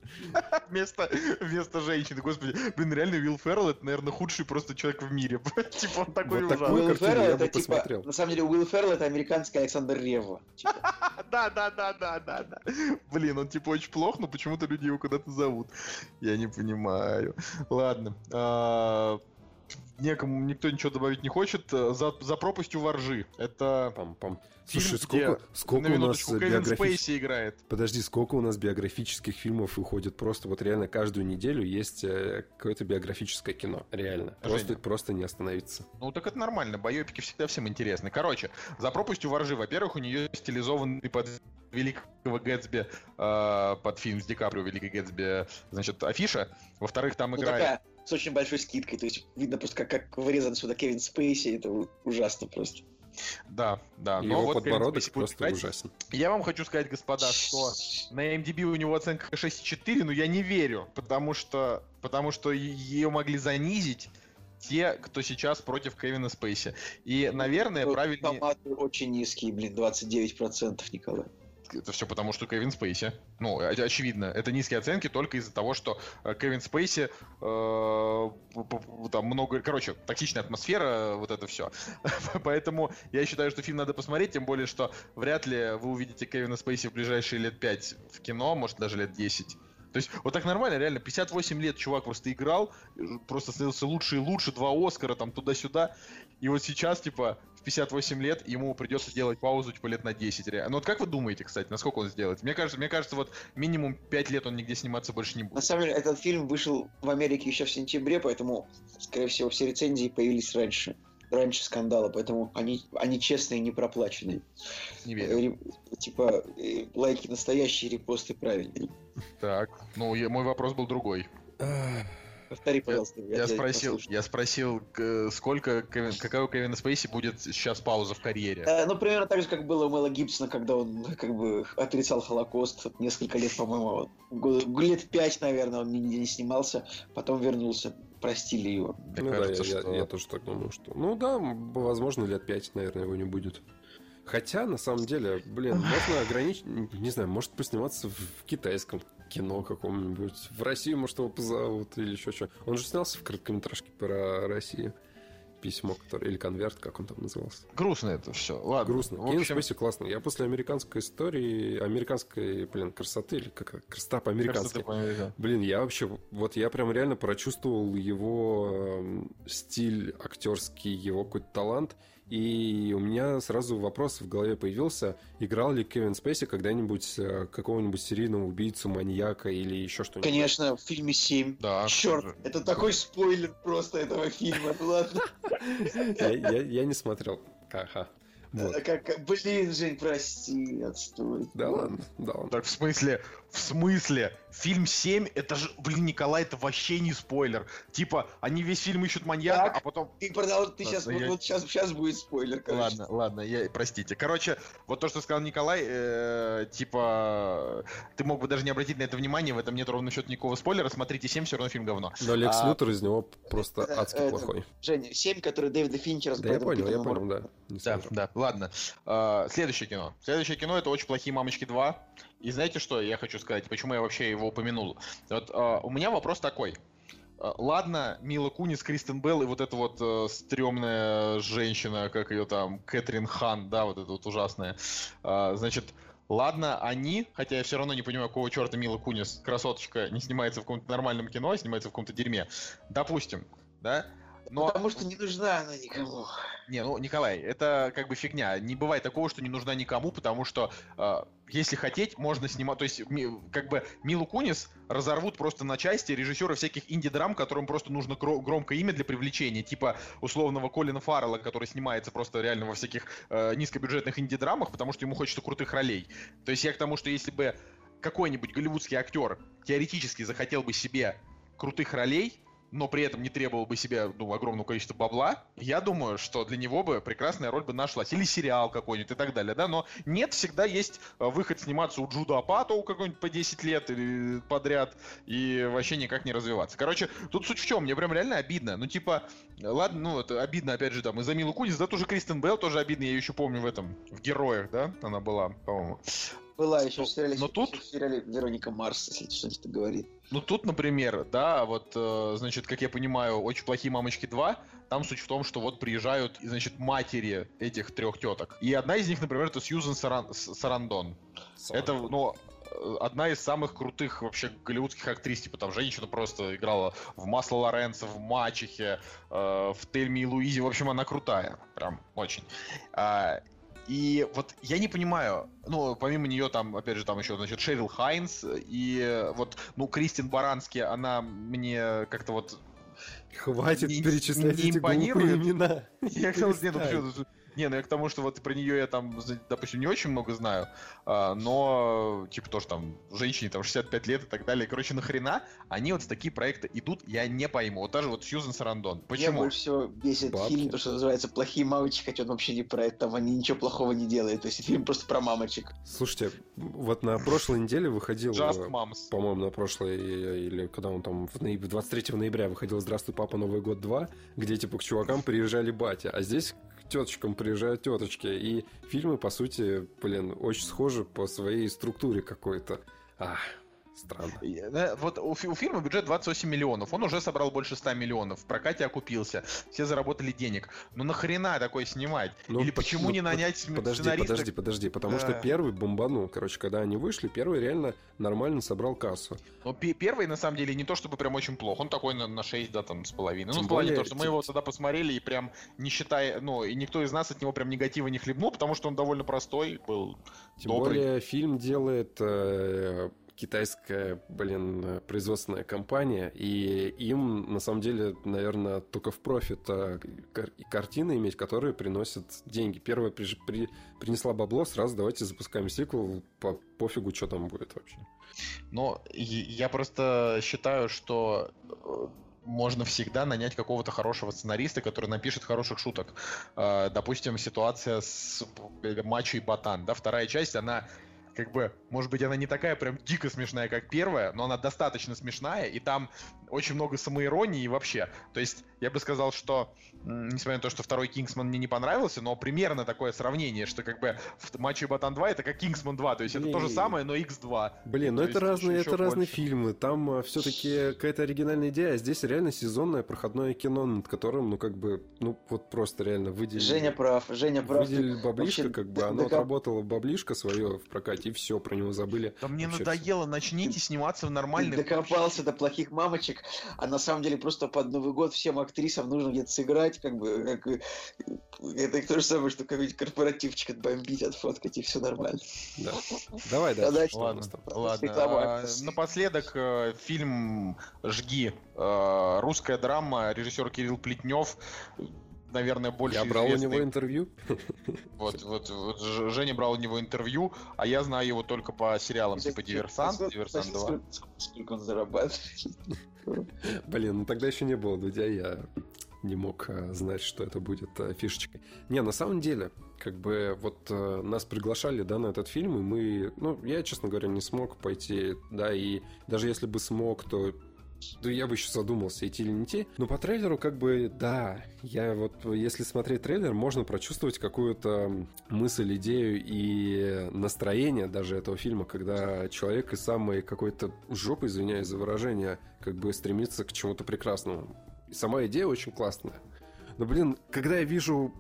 Вместо, вместо женщины, господи, блин, реально Уилл Феррелл это, наверное, худший просто человек в мире. типа он такой Вот ужасный. Уилл Феррелл я это бы типа, посмотрел. на самом деле Уилл Феррелл это американский Александр Ревва. Типа, Да, да, да, да, да, да. Блин, он типа очень плох, но почему-то люди его куда-то зовут. Я не понимаю. Ладно. Некому, никто ничего добавить не хочет. За, за пропастью воржи. Это Пам-пам. фильм, Слушай, где, сколько, сколько на у нас биографических... Играет. Подожди, сколько у нас биографических фильмов выходит просто вот реально каждую неделю есть э, какое-то биографическое кино. Реально. Просто, Женя. просто не остановиться. Ну так это нормально, боепики всегда всем интересны. Короче, за пропастью воржи, во-первых, у нее стилизованный под Великого Гэтсби, э, под фильм с Ди Каприо Великий Гэтсби, значит, афиша. Во-вторых, там ну, играет... такая, с очень большой скидкой. То есть видно просто, как, как вырезан сюда Кевин Спейси. Это ужасно просто. Да, да. но Его вот подбородок Спейси просто играть. ужасен. Я вам хочу сказать, господа, что на MDB у него оценка 6,4, но я не верю, потому что, потому что ее могли занизить те, кто сейчас против Кевина Спейси. И, наверное, Ну, правильнее... Томаты очень низкие, блин, 29%, Николай. Это все потому, что Кевин Спейси. Ну, оч- очевидно, это низкие оценки только из-за того, что э, Кевин Спейси, э, там много, короче, токсичная атмосфера, вот это все. Поэтому я считаю, что фильм надо посмотреть, тем более, что вряд ли вы увидите Кевина Спейси в ближайшие лет 5 в кино, может даже лет 10. То есть вот так нормально, реально, 58 лет чувак просто играл, просто становился лучше и лучше, два Оскара там туда-сюда, и вот сейчас, типа, в 58 лет ему придется делать паузу, типа, лет на 10. реально. Ну вот как вы думаете, кстати, насколько он сделает? Мне кажется, мне кажется, вот минимум 5 лет он нигде сниматься больше не На будет. самом деле, этот фильм вышел в Америке еще в сентябре, поэтому, скорее всего, все рецензии появились раньше. Раньше скандала, поэтому они, они честные, не проплаченные. Не верю. Типа, э, лайки настоящие, репосты правильные. Так, ну я- мой вопрос был другой. Повтори, пожалуйста. Я тебя спросил, послушал. я спросил, сколько, какая у Кевина Спейси будет сейчас пауза в карьере. Э, Ну, примерно так же, как было у Мэла Гибсона, когда он как бы отрицал Холокост. Несколько лет, по-моему, вот, год- лет пять, наверное, он нигде не снимался, потом вернулся, простили его. Мне ну кажется, да, я, что... я- я тоже так думаю, что... Ну да, возможно, лет пять, наверное, его не будет. Хотя, на самом деле, блин, можно ограничить... Не знаю, может посниматься в китайском кино каком-нибудь. В Россию, может, его позовут или еще что. Он же снялся в короткометражке про Россию. Письмо, которое... Или конверт, как он там назывался. Грустно это все. Ладно. Грустно. В Кевин общем, Спейси классный. Я после американской истории, американской, блин, красоты, или как красота по-американски. Блин, я вообще, вот я прям реально прочувствовал его эм, стиль актерский, его какой-то талант. И у меня сразу вопрос в голове появился, играл ли Кевин Спейси когда-нибудь э, какого-нибудь серийного убийцу, маньяка или еще что-нибудь? Конечно, в фильме 7. Да. Черт, это такой спойлер просто этого фильма. Ну Ладно. Я, не смотрел. Ага. Вот. Э, как- блин, Жень, прости, отстой. Да ладно, да ладно. Так, в смысле, в смысле? Фильм 7, это же, блин, Николай, это вообще не спойлер. Типа, они весь фильм ищут маньяка, Так. а потом... Ты продал, ты сейчас, вот, я- вот сейчас, сейчас будет спойлер, короче. Ладно, ладно, я, простите. Короче, вот то, что сказал Николай, э, типа, ты мог бы даже не обратить на это внимание, в этом нет ровно счет никакого спойлера, смотрите 7, все равно фильм говно. Но Лекс А- Лютер из него просто Это- адски это- плохой. Женя, 7, который Дэвида Финчера Да я понял, я понял, да. Да, да, ладно. А, следующее кино. Следующее кино это «Очень плохие мамочки 2». И знаете, что я хочу сказать? Почему я вообще его упомянул? Вот а, у меня вопрос такой. А, Ладно, Мила Кунис, Кристен Белл и вот эта вот э, стрёмная женщина, как ее там, Кэтрин Хан, да, вот эта вот ужасная. А, значит, ладно, они, хотя я все равно не понимаю, какого черта Мила Кунис, красоточка, не снимается в каком-то нормальном кино, а снимается в каком-то дерьме. Допустим, да? Но Потому что не нужна она никому. Не, ну, Николай, это как бы фигня. Не бывает такого, что не нужна никому, потому что э, если хотеть, можно снимать... То есть, ми, как бы Милу Кунис разорвут просто на части режиссеры всяких инди-драм, которым просто нужно гро- громкое имя для привлечения, типа условного Колина Фаррелла, который снимается просто реально во всяких э, низкобюджетных инди-драмах, потому что ему хочется крутых ролей. То есть я к тому, что если бы какой-нибудь голливудский актер теоретически захотел бы себе крутых ролей, но при этом не требовал бы себе ну, огромного количества бабла, я думаю, что для него бы прекрасная роль бы нашлась. Или сериал какой-нибудь и так далее, да, но нет, всегда есть э, выход сниматься у Джуда Апатоу какой-нибудь по 10 лет или подряд и вообще никак не развиваться. Короче, тут суть в чем, мне прям реально обидно. Ну, типа, ладно, ну, это обидно, опять же, там, из-за Милу Кунис, да, тоже Кристен Белл тоже обидно, я еще помню в этом, в Героях, да, она была, по-моему. Была еще в сериале, Но тут- в сериале Вероника Марс, если что-нибудь говорит. Ну тут, например, да, вот, э, значит, как я понимаю, очень плохие мамочки 2. Там суть в том, что вот приезжают, значит, матери этих трех теток. И одна из них, например, это Сьюзен Саран- С- Сарандон. Это, ну, э, одна из самых крутых вообще голливудских актрис, типа там женщина просто играла в Масло Лоренцо, в Мачехе, э, в Тельме и Луизе, в общем, она крутая, прям очень. А, и вот я не понимаю, ну, помимо нее там, опять же, там еще, значит, Шерил Хайнс, и вот, ну, Кристин Барански, она мне как-то вот... Хватит Не- перечислять не эти глупые импонирует. имена. Я к тому, что- не, ну, не, ну я к тому, что вот про нее я там, допустим, не очень много знаю, а, но, типа, тоже там, женщине там 65 лет и так далее. Короче, нахрена они вот в такие проекты идут, я не пойму. Вот даже вот Сьюзен Сарандон. Меня Почему? больше всего бесит Бабки. фильм, то, что называется «Плохие мамочки», хотя он вообще не про это, там они ничего плохого не делают. То есть фильм просто про мамочек. Слушайте, вот на прошлой неделе выходил... Just э, Moms. по-моему, на прошлой, э, или когда он там, в ноябре, 23 ноября выходил «Здравствуй, папа, Новый год 2», где, типа, к чувакам приезжали батя, а здесь теточкам приезжают теточки, и фильмы, по сути, блин, очень схожи по своей структуре какой-то. Ах, странно. Вот у, у фильма бюджет 28 миллионов, он уже собрал больше 100 миллионов, в прокате окупился, все заработали денег. Ну нахрена такое снимать? Ну, Или по- почему ну, не нанять Подожди, сценариста? подожди, подожди, потому что Да. первый бомбанул. Короче, когда они вышли, первый реально нормально собрал кассу. Но пе- первый, на самом деле, не то чтобы прям очень плохо. Он такой на, на 6, да, там, с половиной. Тем ну, в плане более- то, что мы его тогда посмотрели и прям не считая, ну, и никто из нас от него прям негатива не хлебнул, потому что он довольно простой был. Тем Добрый. более фильм делает э, китайская, блин, производственная компания, и им, на самом деле, наверное, только в профит э, кар- картины иметь, которые приносят деньги. Первая приж- при- принесла бабло, сразу давайте запускаем сиквел, по пофигу, что там будет вообще. Но я просто считаю, что э, можно всегда нанять какого-то хорошего сценариста, который напишет хороших шуток. Э, Допустим, ситуация с э, Мачо и Ботан, да, вторая часть, она как бы, может быть, она не такая прям дико смешная, как первая, но она достаточно смешная, и там очень много самоиронии и вообще. То есть, я бы сказал, что, несмотря на то, что второй Кингсман мне не понравился, но примерно такое сравнение, что как бы в Мачо и Ботан 2 это как Кингсман 2, то есть это то же самое, но X2. Блин, ну То это разные, еще- это разные больше. фильмы. Там все-таки какая-то оригинальная идея, а здесь реально сезонное проходное кино, над которым, ну как бы, ну вот просто реально выделили. Женя прав, Женя прав. Выделили баблишко, вообще как бы оно докоп- отработало баблишко свое в прокате, и все, про него забыли. Да мне Вообще надоело, начните сниматься в Ты нормальных... докопался до плохих мамочек, а на самом деле просто под Новый год всем актрисам нужно где-то сыграть, как бы, как, э, это то же самое, что какой-нибудь корпоративчик отбомбить, отфоткать, и все нормально. Да. Давай Да, дальше. у Ладно, ладно. А. Напоследок э, фильм «Жги». Э, Русская драма, режиссер Кирилл Плетнев. Наверное, больше Я брал у известный. него интервью. Вот, вот, вот Женя брал у него интервью, а я знаю его только по сериалам типа «Диверсант», «Диверсант 2». сколько- Сколько он зарабатывает? Блин, ну тогда еще не было Дудя, я не мог э, знать, что это будет э, фишечкой. Не, на самом деле, как бы вот э, нас приглашали, да, на этот фильм, и мы, ну, я, честно говоря, не смог пойти, да, и даже если бы смог, то да я бы еще задумался, идти или не идти. Но по трейлеру, как бы, да, я вот, если смотреть трейлер, можно прочувствовать какую-то мысль, идею и настроение даже этого фильма, когда человек из самой какой-то жопы, извиняюсь за выражение, как бы стремится к чему-то прекрасному. И сама идея очень классная. Но, блин, когда я вижу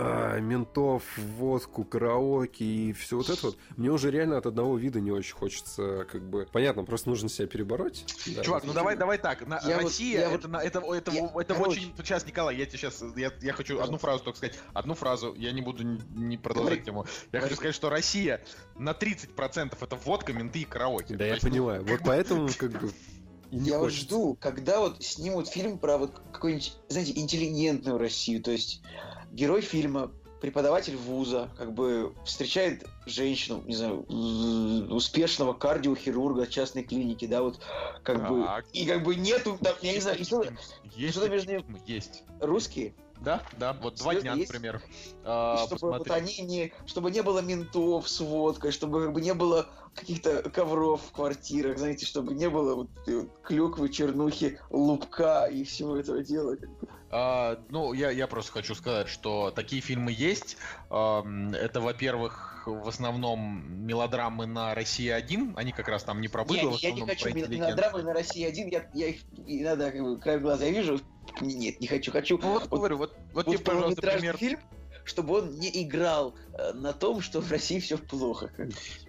а, ментов, водку, караоке и все вот это вот, мне уже реально от одного вида не очень хочется, как бы... Понятно, просто нужно себя перебороть. да. Чувак, ну давай, давай так. На, Я вот- Россия, я это, вот- это, это, я- это короче. очень. Сейчас, Николай, я тебе сейчас. Я, я хочу одну фразу только сказать. Одну фразу. Я не буду не- продолжать тему. Я хочу сказать, что Россия на 30% это водка, менты и караоке. Да, То я есть, понимаю. Вот поэтому, как бы, Я вот жду, когда вот снимут фильм про вот какую-нибудь, знаете, интеллигентную Россию. То есть герой фильма, преподаватель вуза, как бы встречает женщину, не знаю, успешного кардиохирурга частной клиники, да, вот как бы. Так. И как бы нету, там, я не знаю, и что- Есть что-то такие между ним- фильмы, Есть. русские. Да, да, вот два Серьезно, дня, есть? например. А, чтобы вот посмотри. они не, чтобы не было ментов с водкой, чтобы как бы не было каких-то ковров в квартирах, знаете, чтобы не было вот, вот клюквы, чернухи, лупка и всего этого дела. А, ну, я, я просто хочу сказать, что такие фильмы есть. Ам, Это, во-первых, в основном мелодрамы на России 1. Они как раз там не про быдло, в я не хочу мелодрамы на России один, я, я их иногда как бы краем глаза вижу. Нет, не хочу, хочу. Ну, вот, Вот- говорю, вот, вот вот тебе, пожалуйста, пример. фильм, чтобы он не играл э, на том, что в России все плохо.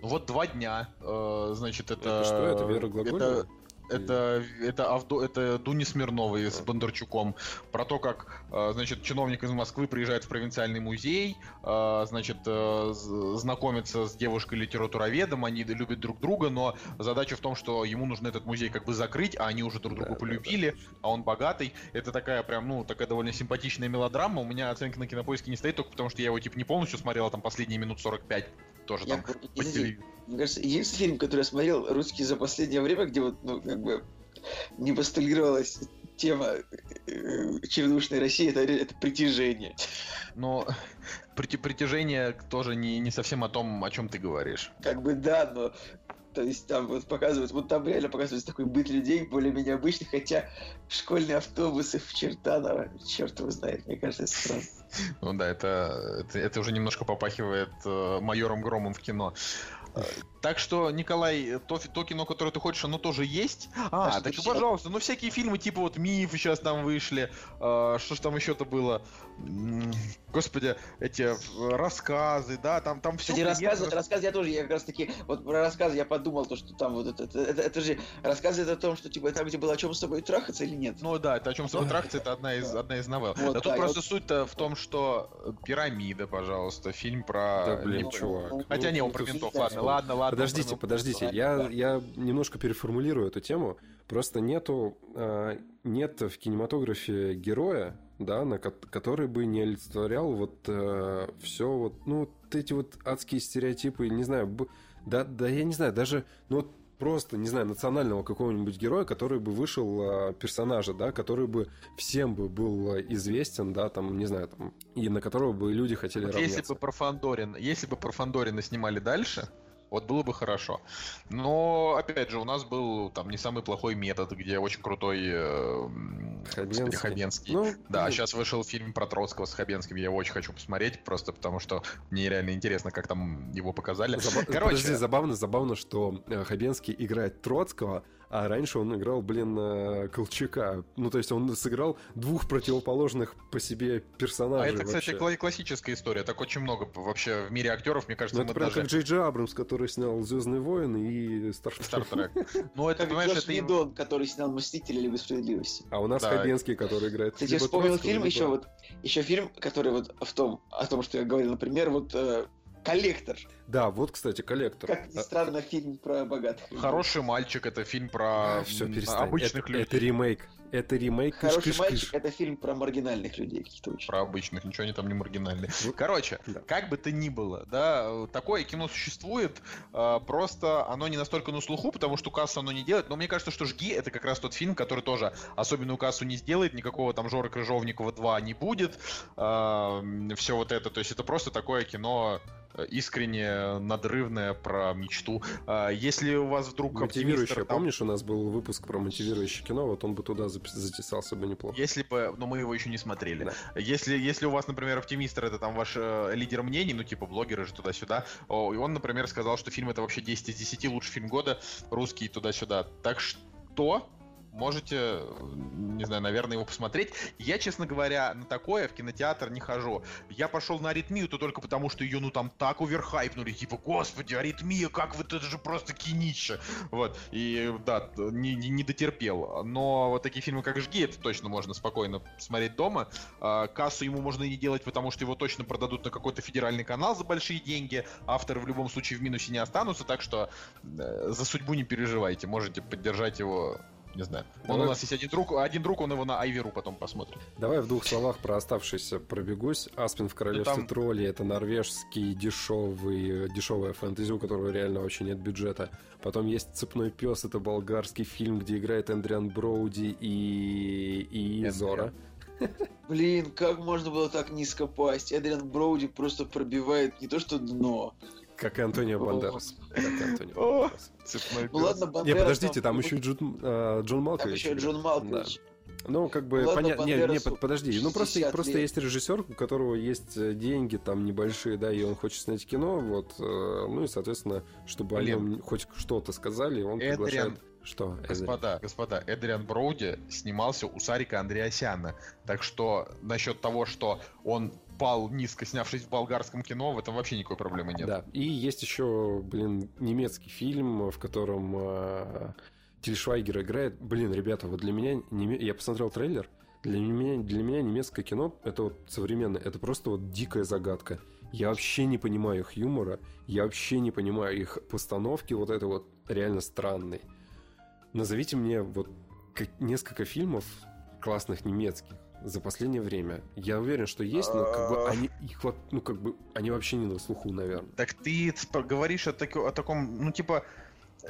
Вот два дня, э, значит, это... Это что, это Вера Глаголева? Это, это, Авдо, это Дуни Смирновой с Бондарчуком. Про то, как, э, значит, чиновник из Москвы приезжает в провинциальный музей, э, значит, э, знакомится с девушкой-литературоведом, они любят друг друга, но задача в том, что ему нужно этот музей как бы закрыть, а они уже друг друга Да, да, полюбили, а он богатый. Это такая прям, ну, такая довольно симпатичная мелодрама. У меня оценка на кинопоиске не стоит, только потому что я его, типа, не полностью смотрел, а там последние минут 45 тоже Я, там по извините, телевизору. мне кажется, единственный фильм, который я смотрел русский за последнее время, где вот, ну, как бы не постулировалась тема э, чернушной России, это, это притяжение. Но прити- притяжение тоже не, не совсем о том, о чем ты говоришь. Как бы да, но то есть там вот показывают, вот там реально показывается такой быт людей более-менее обычных, хотя школьные автобусы в Чертаново, черт его знает, мне кажется, странно. Ну да, это, это, это уже немножко попахивает э, майором Громом в кино. Э, Так что, Николай, то, то кино, которое ты хочешь, оно тоже есть. А, А так что, пожалуйста, ну всякие фильмы, типа вот Миф сейчас там вышли. э, что ж там еще-то было? Господи, эти э, рассказы, да, там, там все. Кстати, рассказы, рассказы я тоже, я как раз таки, вот про рассказы я подумал, то, что там вот это, это, это, это же рассказы это о том, что типа там, где было о чем с тобой трахаться или нет. Ну да, это о чем с тобой трахаться, это одна из, одна из новелл. Вот, да да, тут просто вот- суть-то в том, что э, пирамида, пожалуйста, фильм про. Да, блин, Лев- чувак. Хотя Ну, не, он ну, про ментов, да. ладно, ладно, ладно. Подождите, про- подождите, ладно, я, ладно. я немножко переформулирую эту тему. Просто нету, а, нет в кинематографе героя, да, на, ко- который бы не олицетворял вот все вот, ну, вот эти вот адские стереотипы, не знаю, б- да, да, я не знаю, даже, ну, вот просто, не знаю, национального какого-нибудь героя, который бы вышел а, персонажа, да, который бы всем бы был а, известен, да, там, не знаю, там, и на которого бы люди хотели Вот равняться. если бы про Фандорин, если бы про Фандорина снимали дальше, вот было бы хорошо. Но, опять же, у нас был там не самый плохой метод, где очень крутой э, Хабенский. Хабенский. Ну, Да, блин, сейчас вышел фильм про Троцкого с Хабенским, я его очень хочу посмотреть, просто потому что мне реально интересно, как там его показали. Заба- Короче, Подожди, забавно, забавно, что э, Хабенский играет Троцкого, а раньше он играл, блин, Колчака. Ну, то есть он сыграл двух противоположных по себе а персонажей. это, кстати, вообще. кла- классическая история. Так очень много вообще в мире актеров, мне кажется, Ну, мы это прям даже... как Джей Джей Абрамс, который снял Звездные войны и Стартрек. Стартрек. Ну, это, понимаешь, это... Видон, который снял «Мстители» Либо справедливости. А у нас. Хабенский, который играет Кстати, вспомнил фильм либо- еще вот, еще фильм, который вот в том, о том, что я говорил, например, вот э, «Коллектор». Да, вот, кстати, коллектор. Как ни А, странно, фильм про богатых. людей. Хороший мальчик, это фильм про Все, м, перестань. обычных это, людей. это ремейк. Это ремейк. Хороший кыш-кыш-кыш. мальчик это фильм про маргинальных людей каких-то очень. Про обычных, ничего они там не маргинальные. Короче, да. как бы то ни было, да, такое кино существует, э, просто оно не настолько на слуху, потому что кассу оно не делает, но мне кажется, что «Жги» — это как раз тот фильм, который тоже особенную кассу не сделает, никакого там Жоры Крыжовникова 2 не будет, все вот это, то есть это просто такое кино искренне надрывное про мечту. А, Если у вас вдруг Мотивирующее. там- Помнишь, у нас был выпуск про мотивирующее кино, вот он бы туда затесался бы неплохо. Если бы, но мы его еще не смотрели. Да. Если, если у вас, например, оптимистр это там ваш э, лидер мнений, ну типа блогеры же туда-сюда, и он, например, сказал, что фильм это вообще 10 из 10 лучший фильм года, русский туда-сюда. Так что можете, э, не знаю, наверное, его посмотреть. Я, честно говоря, на такое в кинотеатр не хожу. Я пошел на аритмию, то только потому, что ее, ну, там так оверхайпнули, типа, господи, аритмия, как вот это же просто кинище. Вот, и, да, не, не, не дотерпел. Но вот такие фильмы, как «Жги», это точно можно спокойно смотреть дома. А, кассу ему можно и не делать, потому что его точно продадут на какой-то федеральный канал за большие деньги. Авторы в любом случае в минусе не останутся, так что э, за судьбу не переживайте, можете поддержать его не знаю. Он Давай. у нас есть один друг, один друг, он его на Айверу потом посмотрит. Давай в двух словах про оставшийся пробегусь. Аспин в королевстве там- троллей это норвежский дешевый, дешевая фэнтези, у которого реально вообще нет бюджета. Потом есть Цепной пес, это болгарский фильм, где играет Эндриан Броуди и, и Эндриан. Зора. Блин, как можно было так низко пасть? Эдриан Броуди просто пробивает не то что дно. Как и Антонио. Бандерас. Ну ладно, Не, Бандерас подождите, там еще и Джон, Джон Там Малкович. еще. Джон Малкович. Ну, как бы, Ну понятно. Не, не, подожди. Ну, просто, 60 просто есть режиссер, у которого есть э, деньги там небольшие, да, и он хочет снять кино, вот. э, Ну и, соответственно, чтобы Блин. о нем хоть что-то сказали, он Эдриан. приглашает... Что? Эдриан? Господа, господа, Эдриан Броуди снимался у Сарика Андреасяна. Так что насчет того, что он пал низко, снявшись в болгарском кино, в этом вообще никакой проблемы нет. Да. И есть еще, блин, немецкий фильм, в котором э, Тиль Швайгер играет. Блин, ребята, вот для меня... неме- Я посмотрел трейлер. Для меня, для меня немецкое кино, это вот современное, это просто вот дикая загадка. Я вообще не понимаю их юмора, я вообще не понимаю их постановки, вот это вот реально странный. Назовите мне вот несколько фильмов классных немецких за последнее время. Я уверен, что есть, но как бы они их ну как бы они вообще не на слуху, наверное. Так ты говоришь о, тако- о таком, ну типа,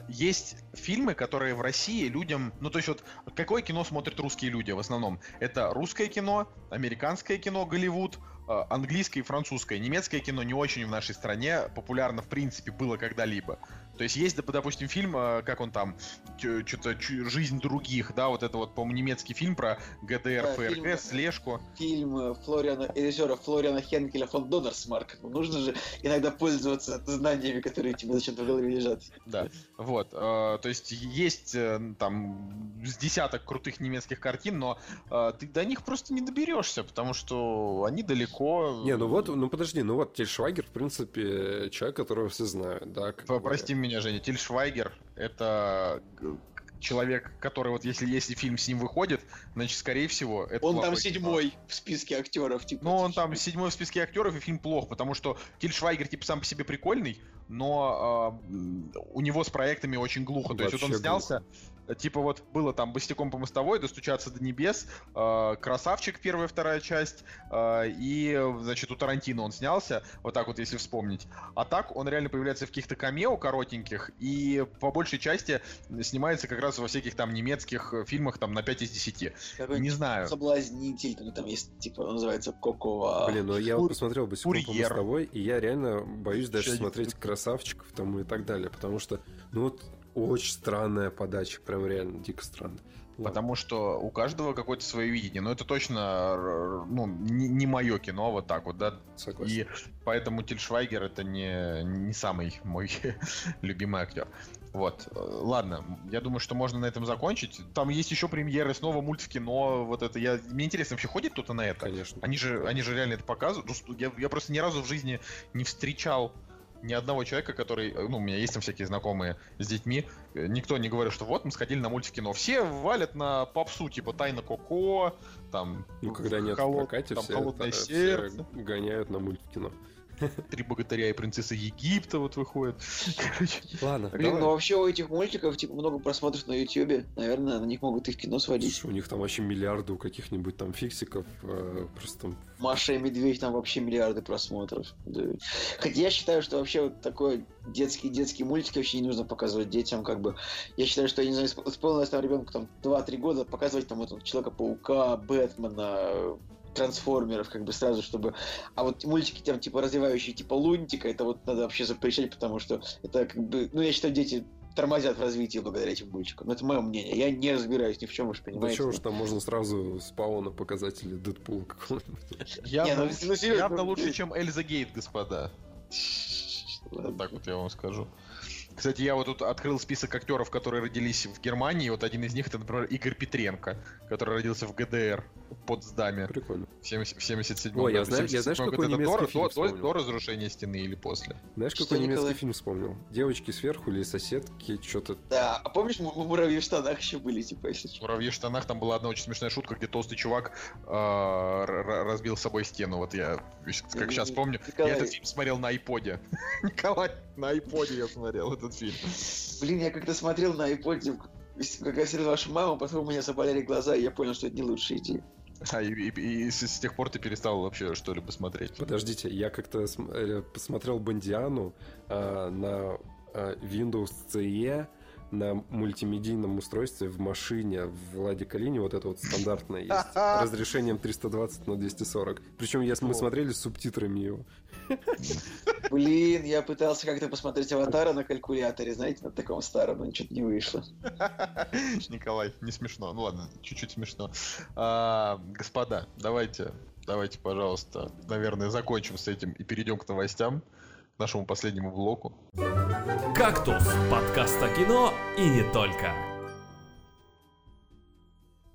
есть фильмы, которые в России людям, ну то есть вот какое кино смотрят русские люди в основном? Это русское кино, американское кино, Голливуд, э, английское и французское. Немецкое кино не очень в нашей стране популярно в принципе было когда-либо. То есть есть, доп- допустим, фильм, э, как он там, что-то «Жизнь других», да, вот это вот, по-моему, немецкий фильм про ГДР, Да, ФРГ, фильм- слежку. Фильм э, Флориана, режиссера Флориана Хенкеля фон Доннерсмарк. Ну, Нужно же иногда пользоваться знаниями, которые тебе зачем-то в голове лежат. Да, вот, э, то есть есть э, там с десяток крутых немецких картин, но э, ты до них просто не доберешься, потому что они далеко. Не, ну вот, ну подожди, ну вот Тель Швайгер, в принципе, человек, которого все знают, да. бы. Прости меня, Женя, Тиль Швайгер это г- человек, который вот если если фильм с ним выходит, значит, скорее всего, это Он там плохое кино. седьмой в списке актеров. Типа, Ну, он там седьмой в списке актеров, и фильм плох, потому что Тиль Швайгер, типа, сам по себе прикольный, но э, у него с проектами очень глухо. То есть вот он Вообще снялся, э, типа вот было там «Босиком по мостовой», «Достучаться до небес», э, «Красавчик» первая, вторая часть, э, и, значит, у Тарантино он снялся, вот так вот, если вспомнить. А так он реально появляется в каких-то камео коротеньких, и по большей части снимается как раз во всяких там немецких э, фильмах там на 5 из 10. какой-нибудь Не знаю. Соблазнитель, там, там есть, типа, он называется Кокова. Блин, ну я вот Кур- посмотрел «Босиком по курьер. мостовой», и я реально боюсь даже Чё, смотреть «Красавчиков» там и так далее, потому что, ну вот, очень странная подача, прям реально дико странная. Потому что у каждого какое-то свое видение. Но это точно ну, не, не мое кино, вот так вот, да. Согласен. И поэтому Тиль Швайгер это не, не самый мой любимый актер. Вот. Ладно, я думаю, что можно на этом закончить. Там есть еще премьеры, снова мульт в кино. Вот это я. Мне интересно, вообще ходит кто-то на это? Конечно. Они же, они же реально это показывают. Ну, Я, я просто ни разу в жизни не встречал ни одного человека, который, э, ну, у меня есть там всякие знакомые с детьми, э, никто не говорит, что вот мы сходили на мультик кино. Все валят на попсу, типа Тайна Коко, там Ну, когда нет холод- прокате, там все, холодное все сердце, гоняют на мультикино. Три богатыря и принцесса Египта вот выходят. Короче, Ладно, Блин, давай. ну вообще у этих мультиков, типа, много просмотров на Ютьюбе. Наверное, на них могут их кино сводить. Слушай, у них там вообще миллиарды у каких-нибудь там фиксиков. э, просто там Маша и Медведь, там вообще миллиарды просмотров. Да. Хотя я считаю, что вообще вот такой детский детский мультик вообще не нужно показывать детям, как бы. Я считаю, что, я не знаю, исп- исполнилось там ребенку там 2-3 года, показывать там вот Человека-паука, Бэтмена, трансформеров, как бы сразу, чтобы... А вот мультики там, типа, развивающие, типа, Лунтика, это вот надо вообще запрещать, потому что это, как бы... Ну, я считаю, дети тормозят в развитии благодаря этим мультикам. Но это мое мнение. Я не разбираюсь ни в чем уж, Да понимаете? чего уж там можно сразу с Пауна показать или Дэдпула какого-нибудь. Явно, ну, лучше- ну, явно ну, лучше, чем Эльза Гейт, господа. Вот так вот я вам скажу. Кстати, я вот тут открыл список актеров, которые родились в Германии. Вот один из них, это, например, Игорь Петренко, который родился в ГДР, под Сдаме, Прикольно. в 70 в 77 Ой, я знаю- я знаешь, 77 какой. Это немецкий до, фильм до- вспомнил? до разрушения стены или после? Знаешь, Что, какой немецкий Николай? фильм вспомнил? Девочки сверху или соседки, что-то... Да, а помнишь, мы муравьи в штанах еще были, типа, если В что? «Муравьи в штанах» там была одна очень смешная шутка, где толстый чувак э, р- разбил с собой стену. Вот я, как сейчас помню, Николай. я этот фильм смотрел на айподе. Николай, на айподе я смотрел этот фильм. Блин, я как-то смотрел на iPod, как я встретил вашу маму, потом у меня заболели глаза, и я понял, что это не лучшая идея. А, и, и- и с, тех пор ты перестал вообще что-либо смотреть. Подождите, я как-то э, посмотрел Бондиану а, на а, Windows CE на мультимедийном устройстве в машине в Владе Калине, вот это вот стандартное есть, разрешением 320 на 240. Причем я, мы смотрели с субтитрами его. Блин, я пытался как-то посмотреть «Аватара» на калькуляторе, знаете, на таком старом, но что-то не вышло. Николай, не смешно. Ну ладно, чуть-чуть смешно. А, господа, давайте, давайте, пожалуйста, наверное, закончим с этим и перейдем к новостям, нашему последнему блоку. «Кактус» — подкаст о кино и не только.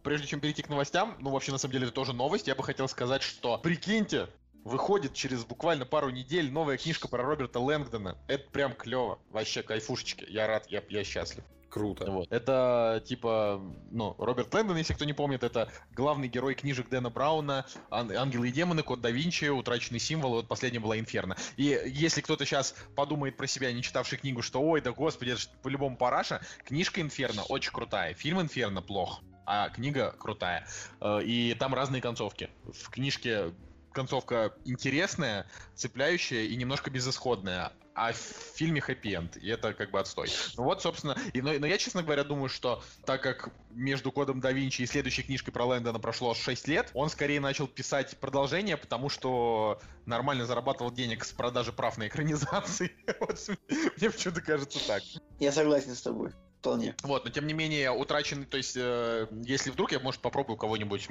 Прежде чем перейти к новостям, ну вообще на самом деле это тоже новость, я бы хотел сказать, что прикиньте, выходит через буквально пару недель новая книжка про Роберта Лэнгдона. Это прям клево, вообще кайфушечки. Я рад, я, я счастлив. Круто. Вот. Это типа, ну, Роберт Лэндон, если кто не помнит, это главный герой книжек Дэна Брауна, Ан- Ангелы и демоны, Код да Винчи, Утраченный символ, вот последняя была Инферно. И если кто-то сейчас подумает про себя, не читавший книгу, что ой, да господи, это по-любому параша, книжка Инферно очень крутая, фильм Инферно плох, а книга крутая. Э, И там разные концовки. В книжке концовка интересная, цепляющая и немножко безысходная. А в фильме хэппи-энд, и это как бы отстой. Ну вот, собственно, и, но, но я, честно говоря, думаю, что так как между Кодом да Винчи и следующей книжкой про Лэндона прошло 6 лет, он скорее начал писать продолжение, потому что нормально зарабатывал денег с продажи прав на экранизации. Мне почему-то кажется так. Я согласен с тобой, вполне. Вот, но тем не менее, утраченный, то есть, э, если вдруг я, может, попробую кого-нибудь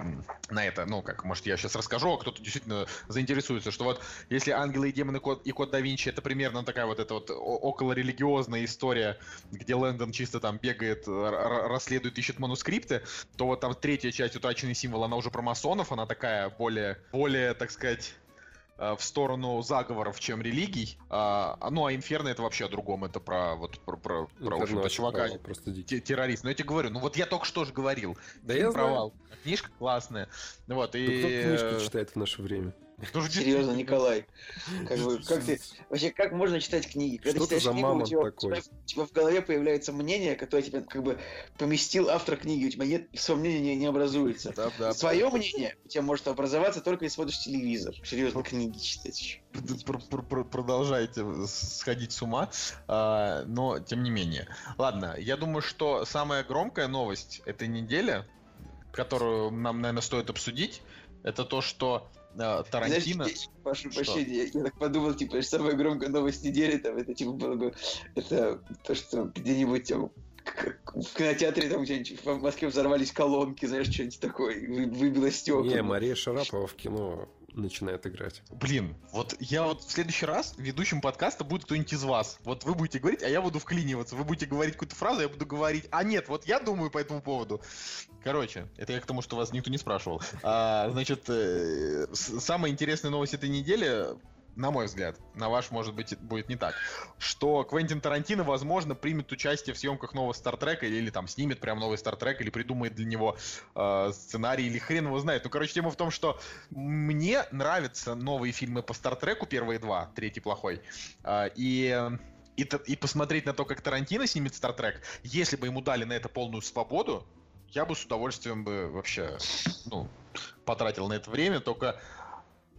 на это, ну, как, может, я сейчас расскажу, а кто-то действительно заинтересуется, что вот, если ангелы и демоны код, и код да Винчи, это примерно такая вот эта вот околорелигиозная история, где Лэндон чисто там бегает, расследует, ищет манускрипты, то вот там третья часть утраченный символ, она уже про масонов, она такая более, более, так сказать, в сторону заговоров, чем религий. А, а, ну, а Инферно это вообще о другом. Это про вот про, про, про, в общем-то, чувака, Просто дикий. те- террорист. Но я тебе говорю, ну вот я только что же говорил. Да Фильм я знаю. провал. Книжка классная. Вот, и... кто э, книжки читает в наше время? Ну, Серьезно. Николай. Как, бы, как ты... Вообще, как можно читать книги? Когда Что ты читаешь за книгу, у тебя, у такой? тебя- у тебя в голове появляется мнение, которое тебе как бы поместил автор книги. У тебя нет, своего мнения не, не образуется. Да, да. Свое мнение у тебя может образоваться только если смотришь телевизор. Серьезно, книги читать еще. Пр- пр- пр- продолжаете сходить с ума, а, но тем не менее. Ладно, я думаю, что самая громкая новость этой недели, которую нам, наверное, стоит обсудить, это то, что а, Тарантино... Знаешь, я- прошу прощения, я, я так подумал, типа, самая громкая новость недели, там, это, типа, было бы, это то, что где-нибудь там, в кинотеатре там где-нибудь в Москве взорвались колонки, знаешь, что-нибудь такое, вы- выбило стекла. Не, Мария Шарапова в кино начинает играть. Блин, вот я вот в следующий раз ведущим подкаста будет кто-нибудь из вас. Вот вы будете говорить, а я буду вклиниваться. Вы будете говорить какую-то фразу, я буду говорить, а нет, вот я думаю по этому поводу. Короче, это я к тому, что вас никто не спрашивал. А, значит, э, самая интересная новость этой недели, на мой взгляд, на ваш, может быть, будет не так, что Квентин Тарантино, возможно, примет участие в съемках нового Стартрека или, или там снимет прям новый Стартрек или придумает для него э, сценарий или хрен его знает. Ну, короче, тема в том, что мне нравятся новые фильмы по Стартреку, первые два, третий плохой. А, и, и, и посмотреть на то, как Тарантино снимет Стартрек, если бы ему дали на это полную свободу, я бы с удовольствием бы вообще, ну, потратил на это время, только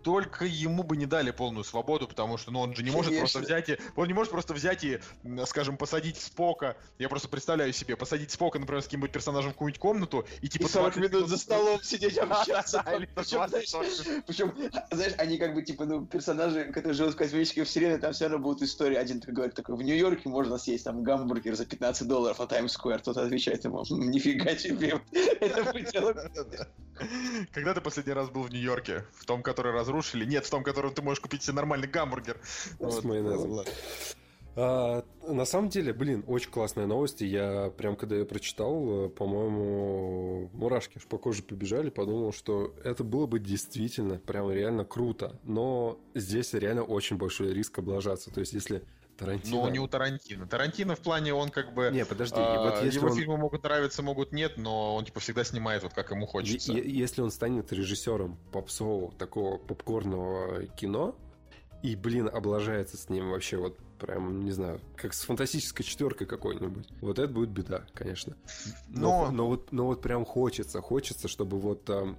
только ему бы не дали полную свободу, потому что, ну, он же не может просто Конечно. взять и... Он не может просто взять и, скажем, посадить Спока, я просто представляю себе, посадить Спока, например, с каким-нибудь персонажем в какую-нибудь комнату, и типа И 40 20 минут за столом сидеть общаться. Причем, 20 знаешь, они как бы, типа, ну, персонажи, которые живут в космической вселенной, там все равно будут истории. Один такой говорит, такой, в Нью-Йорке можно съесть там гамбургер за 15 долларов на Таймс-сквер. Тот отвечает ему, «М, нифига себе. Это пределы. Когда ты последний раз был в Нью-Йорке? В том, который разрушили? Нет, в том, котором ты можешь купить себе нормальный гамбургер. С Вот. майонезом. А, на самом деле, блин, очень классная новость. и Я прям, когда ее прочитал, э, по-моему, мурашки аж по коже побежали, подумал, что это было бы действительно прям реально круто. Но здесь реально очень большой риск облажаться. То есть, если Тарантино... Но не у Тарантино. Тарантино в плане, он как бы... Не, подожди, а, вот если его он... фильмы могут нравиться, могут нет, но он типа всегда снимает вот как ему хочется. Е- Если он станет режиссером попсового такого попкорного кино, и, блин, облажается с ним вообще вот прям, не знаю, как с фантастической четверкой какой-нибудь. Вот это будет беда, конечно. Но, Но- но, вот, но вот прям хочется, хочется, чтобы вот, а,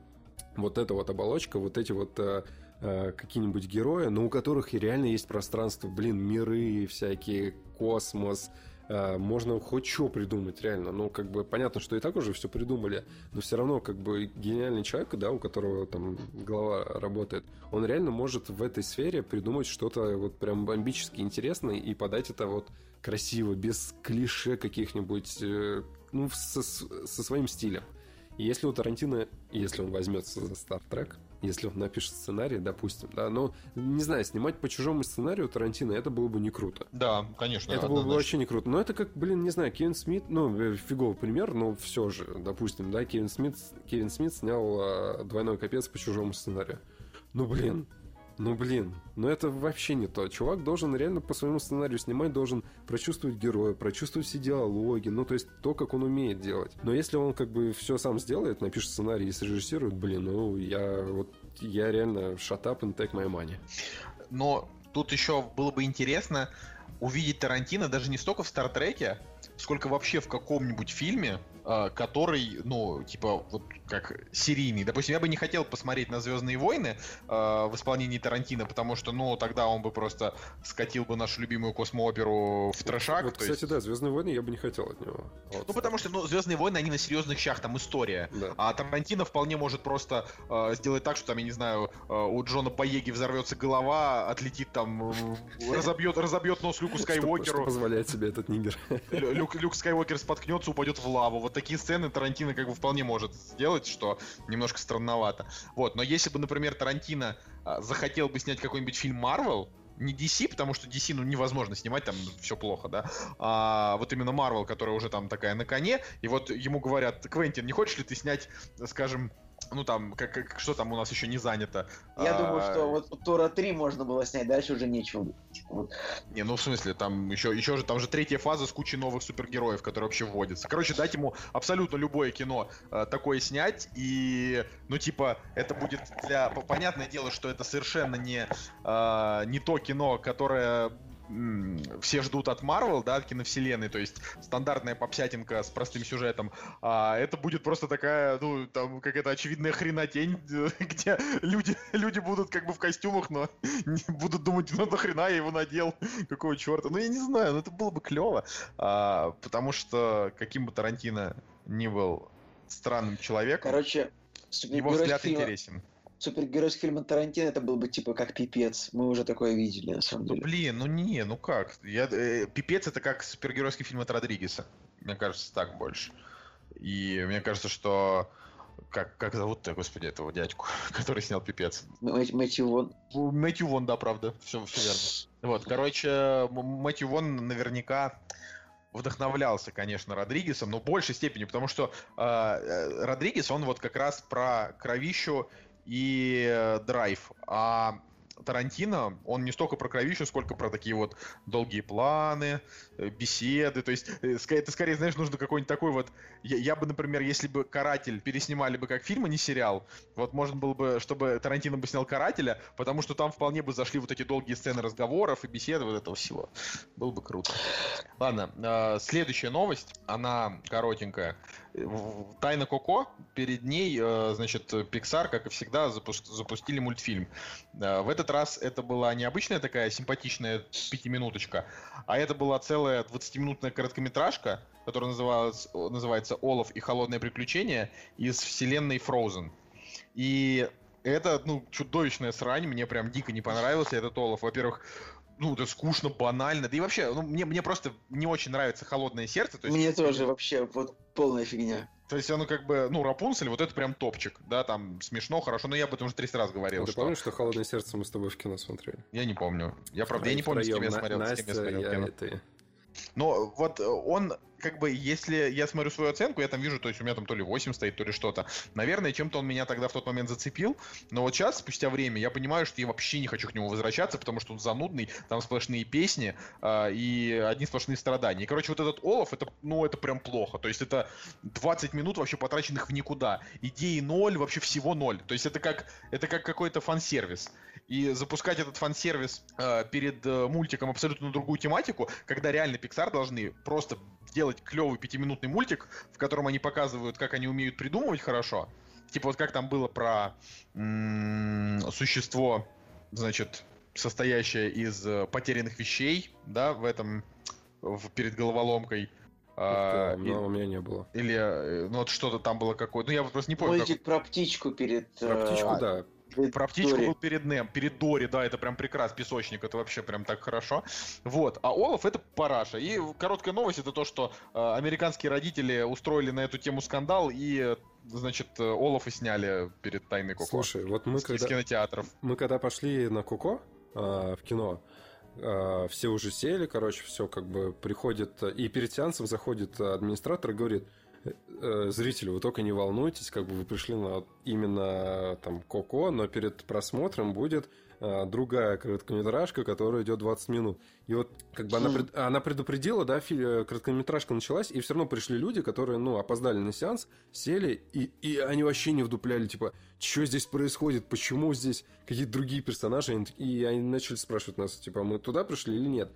вот эта вот оболочка, вот эти вот а, а, какие-нибудь герои, но у которых реально есть пространство, блин, миры всякие, космос, а, можно хоть что придумать, реально. Ну, как бы понятно, что и так уже все придумали, но все равно, как бы, гениальный человек, да, у которого там голова работает, он реально может в этой сфере придумать что-то вот прям бомбически интересное и подать это вот красиво, без клише каких-нибудь, э, ну, со, со своим стилем. И если у Тарантино, если он возьмется за Стартрек, если он напишет сценарий, допустим, да, но, не знаю, снимать по чужому сценарию Тарантино, это было бы не круто. Да, конечно. Это было бы вообще не круто. Но это как, блин, не знаю, Кевин Смит, ну, э, фиговый пример, но все же, допустим, да, Кевин Смит, Кевин Смит снял э, «Двойной капец» по чужому сценарию. Ну, блин, ну, блин, ну это вообще не то. Чувак должен реально по своему сценарию снимать, должен прочувствовать героя, прочувствовать все диалоги, ну, то есть то, как он умеет делать. Но если он как бы все сам сделает, напишет сценарий и срежиссирует, блин, ну, я вот, я реально shut up and take my money. Но тут еще было бы интересно увидеть Тарантино даже не столько в Стартреке, сколько вообще в каком-нибудь фильме, который, ну, типа, вот как серийный. Допустим, я бы не хотел посмотреть на Звездные войны а, в исполнении Тарантино, потому что, ну, тогда он бы просто скатил бы нашу любимую космооперу в трешак. Вот, кстати, есть- да, Звездные войны я бы не хотел от него. Вот. Ну, потому что, ну, Звездные войны, они на серьезных щах, там история. Да. А Тарантино вполне может просто э, сделать так, что там, я не знаю, э, у Джона Поеги взорвется голова, отлетит там, разобьет, разобьет нос Люку Что, что Скайуокеру, позволяет себе этот нигер. Лю- Люк, Люк Скайуокер споткнется, упадет в лаву. Вот такие сцены Тарантино как бы вполне может сделать, что немножко странновато. Вот, но если бы, например, Тарантино а, захотел бы снять какой-нибудь фильм Марвел, не DC, потому что DC, ну, невозможно снимать, там все плохо, да. А вот именно Marvel, которая уже там такая на коне, и вот ему говорят, Квентин, не хочешь ли ты снять, скажем, ну там, как, как- что там у нас еще не занято? Я А, думаю, что вот Тора 3 можно было снять, дальше уже нечего. Вот. Не, ну в смысле, там еще, еще же, там же третья фаза с кучей новых супергероев, которые вообще вводятся. Короче, дать ему абсолютно любое кино э, такое снять, и, ну, типа, это будет для... по- Понятное дело, что это совершенно не, э, не то кино, которое все ждут от Марвел, да, от киновселенной, то есть стандартная попсятинка с простым сюжетом, а это будет просто такая, ну, там, какая-то очевидная хренотень, где люди, люди будут как бы в костюмах, но не будут думать, ну нахрена я его надел, какого черта. Ну я не знаю, ну это было бы клево, а, потому что каким бы Тарантино ни был странным человеком, Короче, его взгляд фильм, интересен. Супергеройский фильм от Тарантино это был бы типа как пипец. Мы уже такое видели, на самом Ну деле. блин, ну не, ну как? Я, э, Пипец это как супергеройский фильм от Родригеса. Мне кажется, так больше. И мне кажется, что как, как зовут-то, господи, этого дядьку, который снял Пипец? Мэ- Мэтью Вон. Ну, Мэтью Вон, да, правда. Все, все верно. Вот, короче, Мэтью Вон наверняка вдохновлялся, конечно, Родригесом, но в большей степени, потому что э, э, Родригес, он вот как раз про кровищу и э, драйв, а Тарантино, он не столько про кровищу, сколько про такие вот долгие планы, беседы, то есть э, это скорее, знаешь, нужно какой-нибудь такой вот, я, я бы, например, если бы «Каратель» переснимали бы как фильм, а не сериал, вот можно было бы, чтобы Тарантино бы снял «Карателя», потому что там вполне бы зашли вот эти долгие сцены разговоров и беседы вот этого всего. Было бы круто. Ладно, э, следующая новость, она коротенькая. Э, Тайна Коко, перед ней, э, значит, Pixar, как и всегда, запус- запустили мультфильм. Э, В этот раз это была не обычная такая симпатичная пятиминуточка, а это была целая 20-минутная короткометражка, которая называлась, называется «Олаф и холодное приключение» из вселенной Frozen. И это, ну, чудовищная срань, мне прям дико не понравился этот Олаф. Во-первых, ну, это скучно, банально. Да и вообще, ну, мне, мне просто не очень нравится холодное сердце. То есть, Мне тоже вообще вот полная фигня. То есть оно как бы, ну, Рапунцель, вот это прям топчик, да, там смешно, хорошо, но я об этом уже 300 раз говорил. А ты что... помнишь, что «Холодное сердце» мы с тобой в кино смотрели? Я не помню. Я, правда, я не помню, с кем я смотрел, с кем я смотрел я кино. и ты. Но вот э, он, как бы, если я смотрю свою оценку, я там вижу, то есть у меня там то ли 8 стоит, то ли что-то. Наверное, чем-то он меня тогда в тот момент зацепил. Но вот сейчас, спустя время, я понимаю, что я вообще не хочу к нему возвращаться, потому что он занудный, там сплошные песни а, и одни сплошные страдания. И, короче, вот этот Олаф, это, ну, это прям плохо. То есть это 20 минут вообще потраченных в никуда. Идеи ноль, вообще всего ноль. То есть это как, это как какой-то фан-сервис. И запускать этот фан-сервис э, перед э, мультиком абсолютно на другую тематику, когда реально Pixar должны просто делать клевый пятиминутный мультик, в котором они показывают, как они умеют придумывать хорошо. Типа вот как там было про м, существо, значит, состоящее из э, потерянных вещей, да, в этом в- перед головоломкой. А, и- Но у меня не было. или э, ну вот что-то там было какое-то. Ну я вот просто не помню. как- Мультик про птичку перед... Про э, птичку, да. Перед Про птичку Дори. был перед Нем, перед Дори, да, это прям прекрасно, песочник, это вообще прям так хорошо. Вот, а Олаф это параша. И короткая новость это то, что э, американские родители устроили на эту тему скандал и, э, значит, э, Олафа сняли перед Тайной Коко. Слушай, вот мы С- когда... Из кинотеатров. Мы когда пошли на Коко а, в кино, а, все уже сели, короче, все как бы приходит, и перед сеансом заходит администратор и говорит, «Э, э, зрители, вы только не волнуйтесь, как бы вы пришли на именно там Коко, но перед просмотром будет а, другая короткометражка, которая идет 20 минут. И вот как бы она, Хм. пред- она предупредила, да, фи- э, короткометражка началась, и все равно пришли люди, которые, ну, опоздали на сеанс, сели, и, и они вообще не вдупляли, типа, что здесь происходит, почему здесь какие-то другие персонажи, и они начали спрашивать нас, типа, мы туда пришли или нет.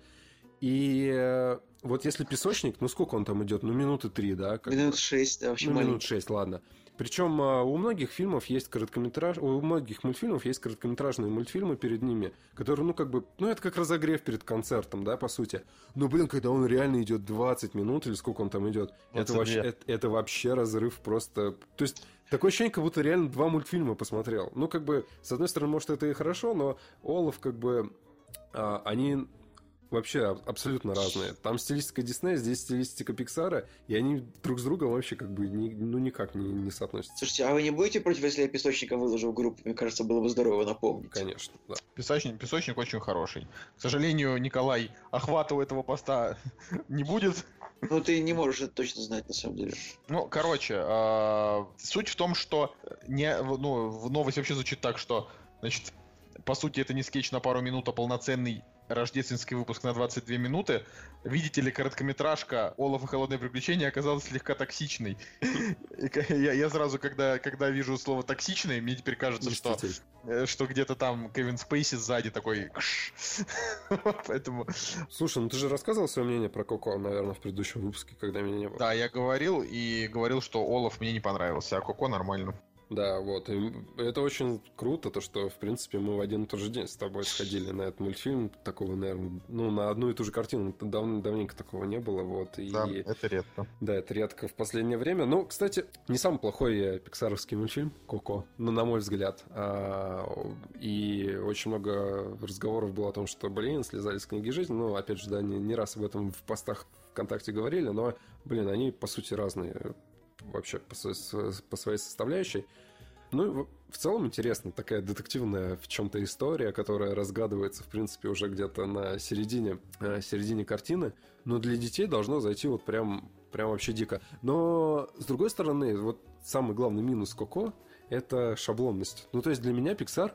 И э, вот если песочник, ну сколько он там идет? Ну, минуты три, да? как. Минут шесть, да, вообще Ну, минут маленький. 6, ладно. Причем а, у многих фильмов есть короткометраж, у многих мультфильмов есть короткометражные мультфильмы перед ними, которые, ну, как бы, ну, это как разогрев перед концертом, да, по сути. Но, блин, когда он реально идет 20 минут, или сколько он там идет, это 22. вообще, это, это вообще разрыв просто... То есть, такое ощущение, как будто реально два мультфильма посмотрел. Ну, как бы, с одной стороны, может, это и хорошо, но Олаф, как бы, а, они вообще аб- абсолютно разные. Там стилистика Диснея, здесь стилистика Пиксара, и они друг с другом вообще как бы ни- ну никак не, не соотносятся. Слушайте, а вы не будете против, если я песочника выложу в группу? Мне кажется, было бы здорово напомнить. Конечно, да. Песочник, песочник очень хороший. К сожалению, Николай, охвата у этого поста не будет. Ну, ты не можешь это точно знать, на самом деле. Ну, короче, а, суть в том, что не, ну, в новость вообще звучит так, что, значит, по сути, это не скетч на пару минут, а полноценный рождественский выпуск на 22 минуты. Видите ли, короткометражка «Олаф и холодное приключение» оказалась слегка токсичной. Я, я сразу, когда, когда вижу слово «токсичный», мне теперь кажется, что, э, что где-то там Кевин Спейси сзади такой... Поэтому, Слушай, ну ты же рассказывал свое мнение про Коко, наверное, в предыдущем выпуске, когда меня не было. да, я говорил и говорил, что Олаф мне не понравился, а Коко нормально. Да, вот. И это очень круто, то, что, в принципе, мы в один и тот же день с тобой сходили на этот мультфильм. Такого, наверное, ну, на одну и ту же картину. Дав- давненько такого не было, вот. И... Да, это редко. Да, это редко в последнее время. Ну, кстати, не самый плохой э, пиксаровский мультфильм Коко, ну, на мой взгляд. А, и очень много разговоров было о том, что, блин, слезали с книги жизни. Ну, опять же, да, не, не раз об этом в постах ВКонтакте говорили, но, блин, они, по сути, разные вообще по, по своей составляющей. Ну, в целом интересно, такая детективная в чем-то история, которая разгадывается, в принципе, уже где-то на середине, э, середине картины. Но для детей должно зайти вот прям, прям вообще дико. Но, с другой стороны, вот самый главный минус Коко — это шаблонность. Ну, то есть для меня Pixar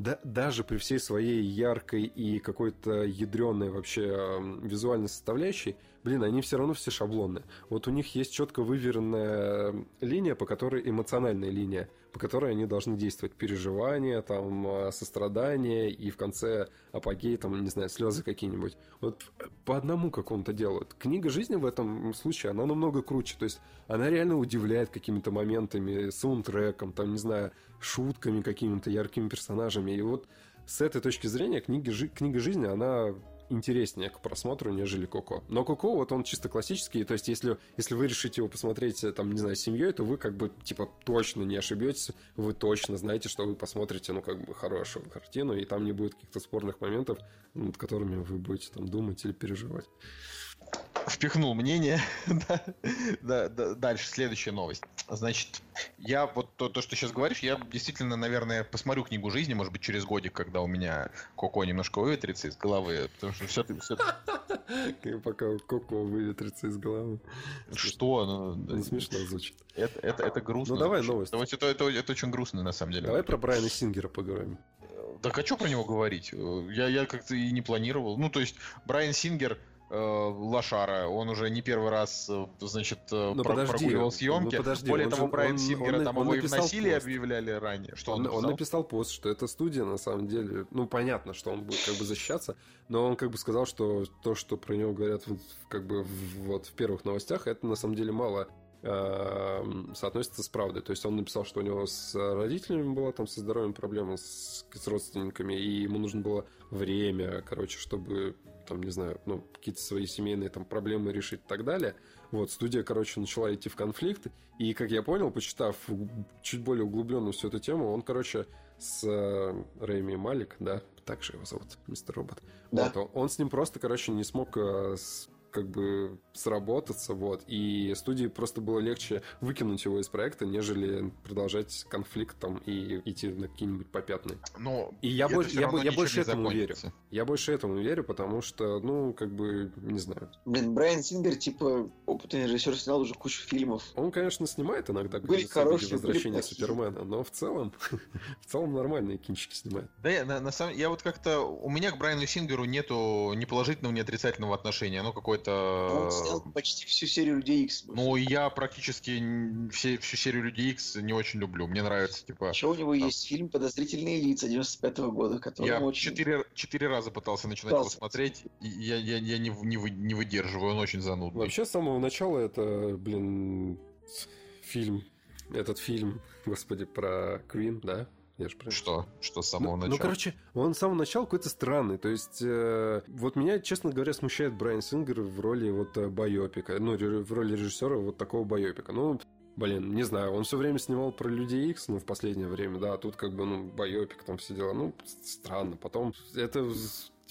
да, даже при всей своей яркой и какой-то ядреной вообще визуальной составляющей, блин, они все равно все шаблонные. Вот у них есть четко выверенная линия, по которой эмоциональная линия, по которой они должны действовать. Переживания, там, э, сострадание и в конце апогей, там, не знаю, слезы какие-нибудь. Вот по одному какому-то делают. Книга жизни в этом случае, она намного круче. То есть она реально удивляет какими-то моментами, саундтреком, там, не знаю, шутками какими-то, яркими персонажами. И вот с этой точки зрения книги, книга жизни, она интереснее к просмотру, нежели Коко. Но Коко, вот он чисто классический, то есть если, если вы решите его посмотреть, э, там, не знаю, семьей, то вы как бы, типа, точно не ошибетесь, вы точно знаете, что вы посмотрите, ну, как бы, хорошую картину, и там не будет каких-то спорных моментов, над которыми вы будете там думать или переживать. Впихнул мнение. да, да, да, дальше, следующая новость. Значит, я вот то, то, что сейчас говоришь, я действительно, наверное, посмотрю книгу жизни, может быть, через годик, когда у меня Коко немножко выветрится из головы, потому что все, все... Пока Коко выветрится из головы. Что? Ну, Не смешно звучит. это, это, это грустно. Ну, давай новость. Это, это, это, это очень грустно, на самом деле. Давай про Брайана Сингера поговорим. Так а что про него говорить? Я, я как-то и не планировал. Ну, то есть, Брайан Сингер, лошара, он уже не первый раз, э, значит, э, Ну, про- подожди, прогуливал съемки. ну, подожди, Более того, же- Брайан он- Сингера он- там он его и в написал насилии пост. объявляли ранее. Что он, Он, он написал? написал пост, что эта студия на самом деле, ну понятно, что он будет как бы защищаться, но он как бы сказал, что то, что про него говорят как бы вот в первых новостях, это на самом деле мало эм, соотносится с правдой. То есть он написал, что у него с родителями была там со здоровьем проблема, с, с родственниками, и ему нужно было время, короче, чтобы там, не знаю, ну, какие-то свои семейные там проблемы решить и так далее. Вот, студия, короче, начала идти в конфликт, и, как я понял, почитав чуть более углубленно всю эту тему, он, короче, с э, Рэйми Малик, да, так же его зовут, мистер Робот. Да. Вот, он- с ним просто, короче, не смог э, как бы сработаться, вот, и студии просто было легче выкинуть его из проекта, нежели продолжать конфликт там и идти на какие-нибудь попятные. Но И я больше- я я больше этому верю. Я больше этому верю, потому что, ну, как бы, не знаю. Блин, Брайан Сингер, типа, опытный режиссер, снял уже кучу фильмов. Он, конечно, снимает иногда Были хорошие, были возвращения плохие. Супермена, но в целом, в целом нормальные кинчики снимает. Да, я, на, на самом я вот как-то у меня к Брайану Сингеру нету ни положительного, ни отрицательного отношения. Ну, какой-то. Он снял почти всю серию Людей Икс. Ну, я практически все, всю серию Людей Икс не очень люблю. Мне нравится, типа. Еще у него есть фильм «Подозрительные лица» 95 года, который Я очень... четыре, четыре раза пытался начинать его Пытался. смотреть, и я, я, я не, не, вы- не выдерживаю, он очень занудный. Вообще, с самого начала это, блин, фильм, этот фильм, господи, про Квин, да? Я же правильно Что? Что с Ну, самого ну, начала? короче, он с самого начала какой-то странный. То есть, э, вот меня, честно говоря, смущает Брайан Сингер в роли вот э, байопика. Ну, в роли режиссера вот такого байопика. Ну, блин, не знаю, он все время снимал про Людей Икс, ну, в последнее время, да, а тут как бы, ну, байопик, там все дела. Ну, странно. Потом это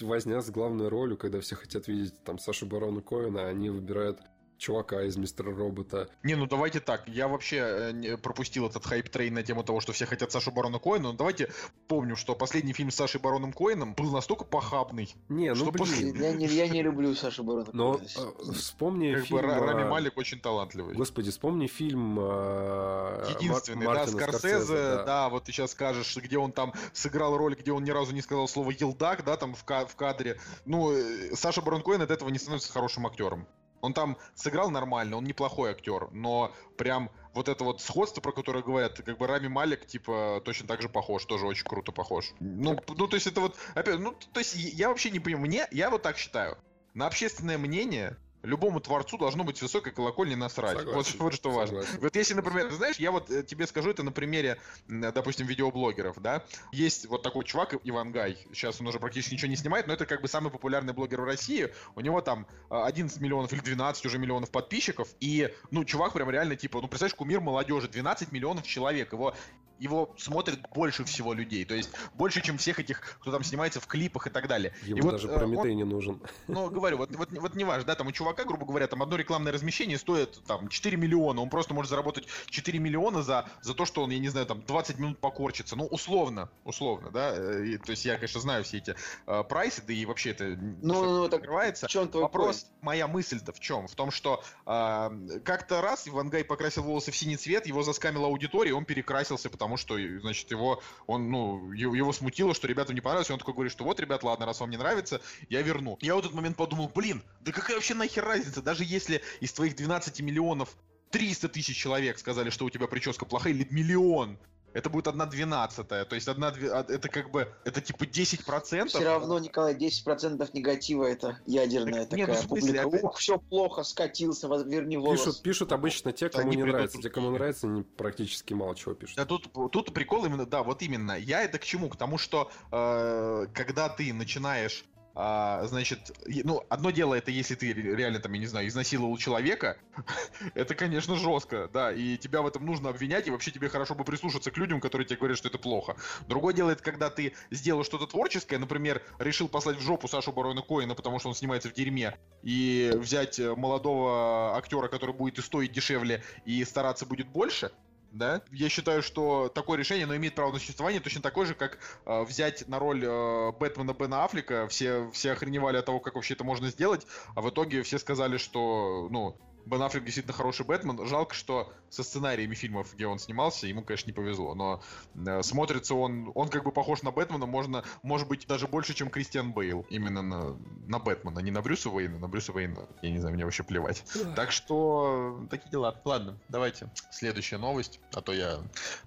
возня с главной ролью, когда все хотят видеть там Сашу Барона Коэна, а они выбирают чувака из Мистера Робота. Не, ну давайте так. Я вообще э, не- пропустил этот hype train на тему того, что все хотят Сашу Барона Коэна. Но давайте помним, что последний фильм с Сашей Бароном Коэном был настолько похабный. Не, ну, Что блин. после- Я не, я не люблю Сашу Барона. Но э, вспомни Как фильм... бы Ра- Рами а, Малик очень талантливый. Господи, вспомни фильм э, Единственный, Мар- да, Мартина Скорсезе, да. да. вот ты сейчас скажешь, где он там сыграл роль, где он ни разу не сказал слово «елдак», да, там в, ка- в кадре. Ну, э, Саша Барон Коэн от этого не становится хорошим актером. Он там сыграл нормально, он неплохой актер, но прям вот это вот сходство, про которое говорят, как бы Рами Малик, типа, точно так же похож, тоже очень круто похож. Ну, ну, то есть это вот, опять, ну, то есть я вообще не понимаю, мне, я вот так считаю, на общественное мнение любому творцу должно быть высокой колокольни насрать. Вот, Согласен, вот что важно. согласен. Вот если, например, знаешь, я вот э, тебе скажу это на примере, допустим, видеоблогеров, да. Есть вот такой чувак Иван Гай. Сейчас он уже практически ничего не снимает, но это как бы самый популярный блогер в России. У него там а, 11 миллионов или 12 уже миллионов подписчиков. И, ну, чувак прям реально, типа, ну, представляешь, кумир молодежи, 12 миллионов человек. Его его смотрит больше всего людей, то есть больше, чем всех этих, кто там снимается в клипах и так далее. Ему и вот, даже э, он- Прометей не нужен. ну, говорю, вот, вот, вот не важно, да, там у чувака, грубо говоря, там одно рекламное размещение стоит там 4 миллиона, он просто может заработать 4 миллиона за, за то, что он, я не знаю, там 20 минут покорчится, ну, условно, условно, да, э, и, то есть я, конечно, знаю все эти э, прайсы, да и вообще это Ну, ну, так открывается. в чем твой Вопрос, моя мысль-то в чем? В том, что э, как-то раз Иван Гай покрасил волосы в синий цвет, его заскамила аудитория, он перекрасился, потому что, и, значит, его, он, ну, его, его смутило, что ребятам не понравилось, и он такой говорит, что вот, ребят, ладно, раз вам не нравится, я верну. Я в этот момент подумал, блин, да какая вообще нахер разница, даже если из твоих 12 миллионов 300 тысяч человек сказали, что у тебя прическа плохая, или миллион, это будет одна двенадцатая, то есть одна, две- а, это как бы, это типа 10 процентов. Все равно, Николай, 10% негатива это ядерная Так, не, ну, такая в смысле, публика. опять- Ух, все плохо, скатился, верни волос. Пишут, пишут обычно те, Да кому они не придут нравится. Те, кому нравится, они практически мало чего пишут. Да тут, тут прикол именно, да, вот именно. Я это к чему? К тому, что э, когда ты начинаешь А, значит, ну, одно дело это если ты ре- реально там, я не знаю, изнасиловал человека, это, конечно, жестко, да, и тебя в этом нужно обвинять, и вообще тебе хорошо бы прислушаться к людям, которые тебе говорят, что это плохо. Другое дело это когда ты сделал что-то творческое, например, решил послать в жопу Сашу Барона Коина, потому что он снимается в дерьме, и взять э, молодого актера, который будет и стоить дешевле, и стараться будет больше, да, я считаю, что такое решение, оно имеет право на существование, точно такое же, как э, взять на роль э, Бэтмена Бена Аффлека, все, все охреневали от того, как вообще это можно сделать, а в итоге все сказали, что, ну, Бен Аффлек действительно хороший Бэтмен. Жалко, что со сценариями фильмов, где он снимался, ему, конечно, не повезло. Но э, смотрится он, он как бы похож на Бэтмена, можно, может быть, даже больше, чем Кристиан Бейл. Именно на, на Бэтмена, не на Брюса Уэйна. На Брюса Уэйна, я не знаю, мне вообще плевать. Так что, такие дела. Ладно, давайте. Следующая новость. А то я...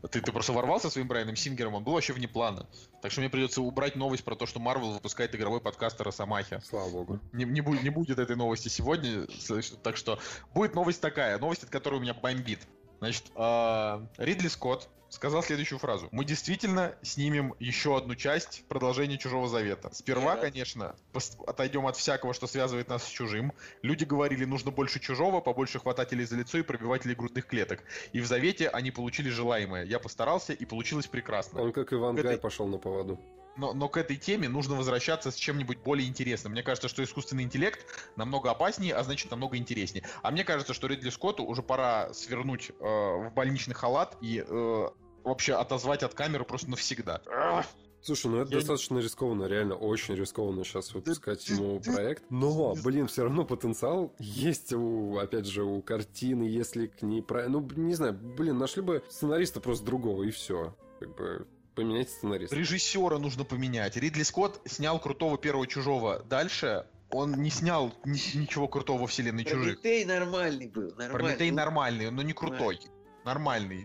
Ты, ты просто ворвался своим Брайаном Сингером, он был вообще вне плана. Так что мне придется убрать новость про то, что Марвел выпускает игровой подкаст о Росомахе. Слава богу. Не, не, будет, не будет этой новости сегодня, так что будет новость такая, новость, от которой у меня бомбит. Значит, а, Ридли Скотт сказал следующую фразу. Мы действительно снимем еще одну часть продолжения Чужого Завета. Сперва, Да. конечно, отойдем от всякого, что связывает нас с чужим. Люди говорили, нужно больше чужого, побольше хватателей за лицо и пробивателей грудных клеток. И в Завете они получили желаемое. Я постарался, и получилось прекрасно. Он как Иван Это- Гай пошел на поводу. Но, но к этой теме нужно возвращаться с чем-нибудь более интересным. Мне кажется, что искусственный интеллект намного опаснее, а значит намного интереснее. А мне кажется, что Ридли Скотту уже пора свернуть э, в больничный халат и э, вообще отозвать от камеры просто навсегда. Слушай, ну это Я- достаточно рискованно, реально очень рискованно сейчас выпускать ему проект. Но, блин, все равно потенциал есть у, опять же, у картины, если к ней про... Ну, не знаю, блин, нашли бы сценариста просто другого, и все. Как бы поменять сценариста. Режиссера нужно поменять. Ридли Скотт снял крутого первого чужого. Дальше он не снял ни- ничего крутого во вселенной чужих. Прометей нормальный был, нормальный. Прометей нормальный, но не крутой. Нормальный.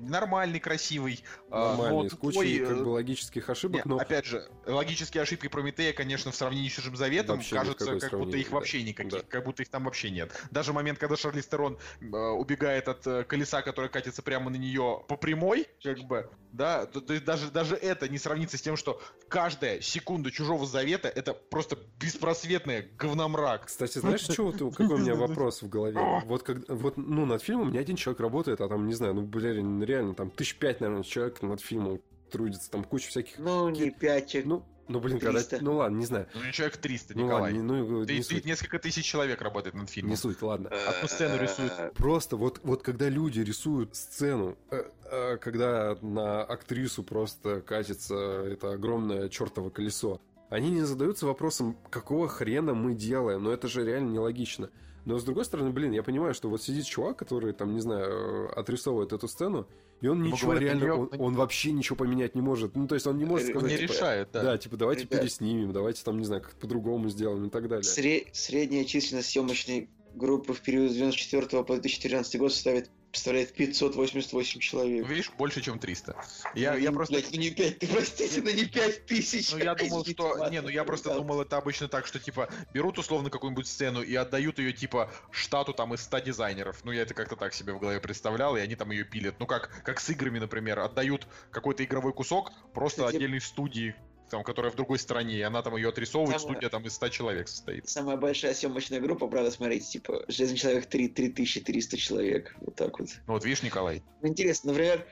Нормальный, красивый. а, Нормальный, но с кучей как э, бы логических ошибок, Не, но... Опять же, логические ошибки Прометея, конечно, в сравнении с Чужим Заветом, Вообще кажется, как будто их вообще да. никаких, Да. как будто их там вообще нет. Даже момент, когда Шарли Стерон э, убегает от э, колеса, которое катится прямо на нее по прямой, как бы, да, то, то есть даже, даже это не сравнится с тем, что каждая секунда Чужого Завета это просто беспросветная говномрак. Кстати, знаешь, что вот, у- какой у меня вопрос в голове? Вот, как, вот, ну, над фильмом не один человек работает, а там, не знаю, ну, блин, реально, там тысяч пять, наверное, человек над фильмом трудится, там куча всяких... Ну, не пять человек. Ну, ну, блин, когда... 300. Ну, ладно, не знаю. Ну, человек 300, Ну, Николай. ладно, не, ну, Ты- не ты- суть. несколько тысяч человек работает над фильмом. Не суть, ладно. одну сцену рисуют. Э, Просто вот, вот когда люди рисуют сцену, э, э, когда на актрису просто катится это огромное чертово колесо, они не задаются вопросом, какого хрена мы делаем, но это же реально нелогично. Но с другой стороны, блин, я понимаю, что вот сидит чувак, который там, не знаю, э, отрисовывает эту сцену, и он ничего говорят, реально, «На он, он вообще ничего поменять не может. Ну, то есть он не может Он сказать, не типа, решает, да. да, типа, давайте Ребят. переснимем, давайте там, не знаю, как по-другому сделаем и так далее. сре- Средняя численность съемочной группы в период с 94 по 2014 год составит, составляет 588 человек. Ну, Видишь, больше, чем 300. Я, Ну, я ну, просто... блядь, ну не 5, ты простите, ну не 5 тысяч. Ну, я думал, что... Не, ну я просто да. думал, это обычно так, что, типа, берут условно какую-нибудь сцену и отдают ее, типа, штату там из 100 дизайнеров. Ну, я это как-то так себе в голове представлял, и они там ее пилят. Ну, как, как с играми, например, отдают какой-то игровой кусок просто Кстати, отдельной студии, там, которая в другой стране, и она там ее отрисовывает, Самое- студия там из 100 человек состоит. Самая большая съемочная группа, правда, смотрите, типа, Железный человек 3, 3300 человек. Вот так вот. Ну, вот видишь, Николай, Ну, интересно, например,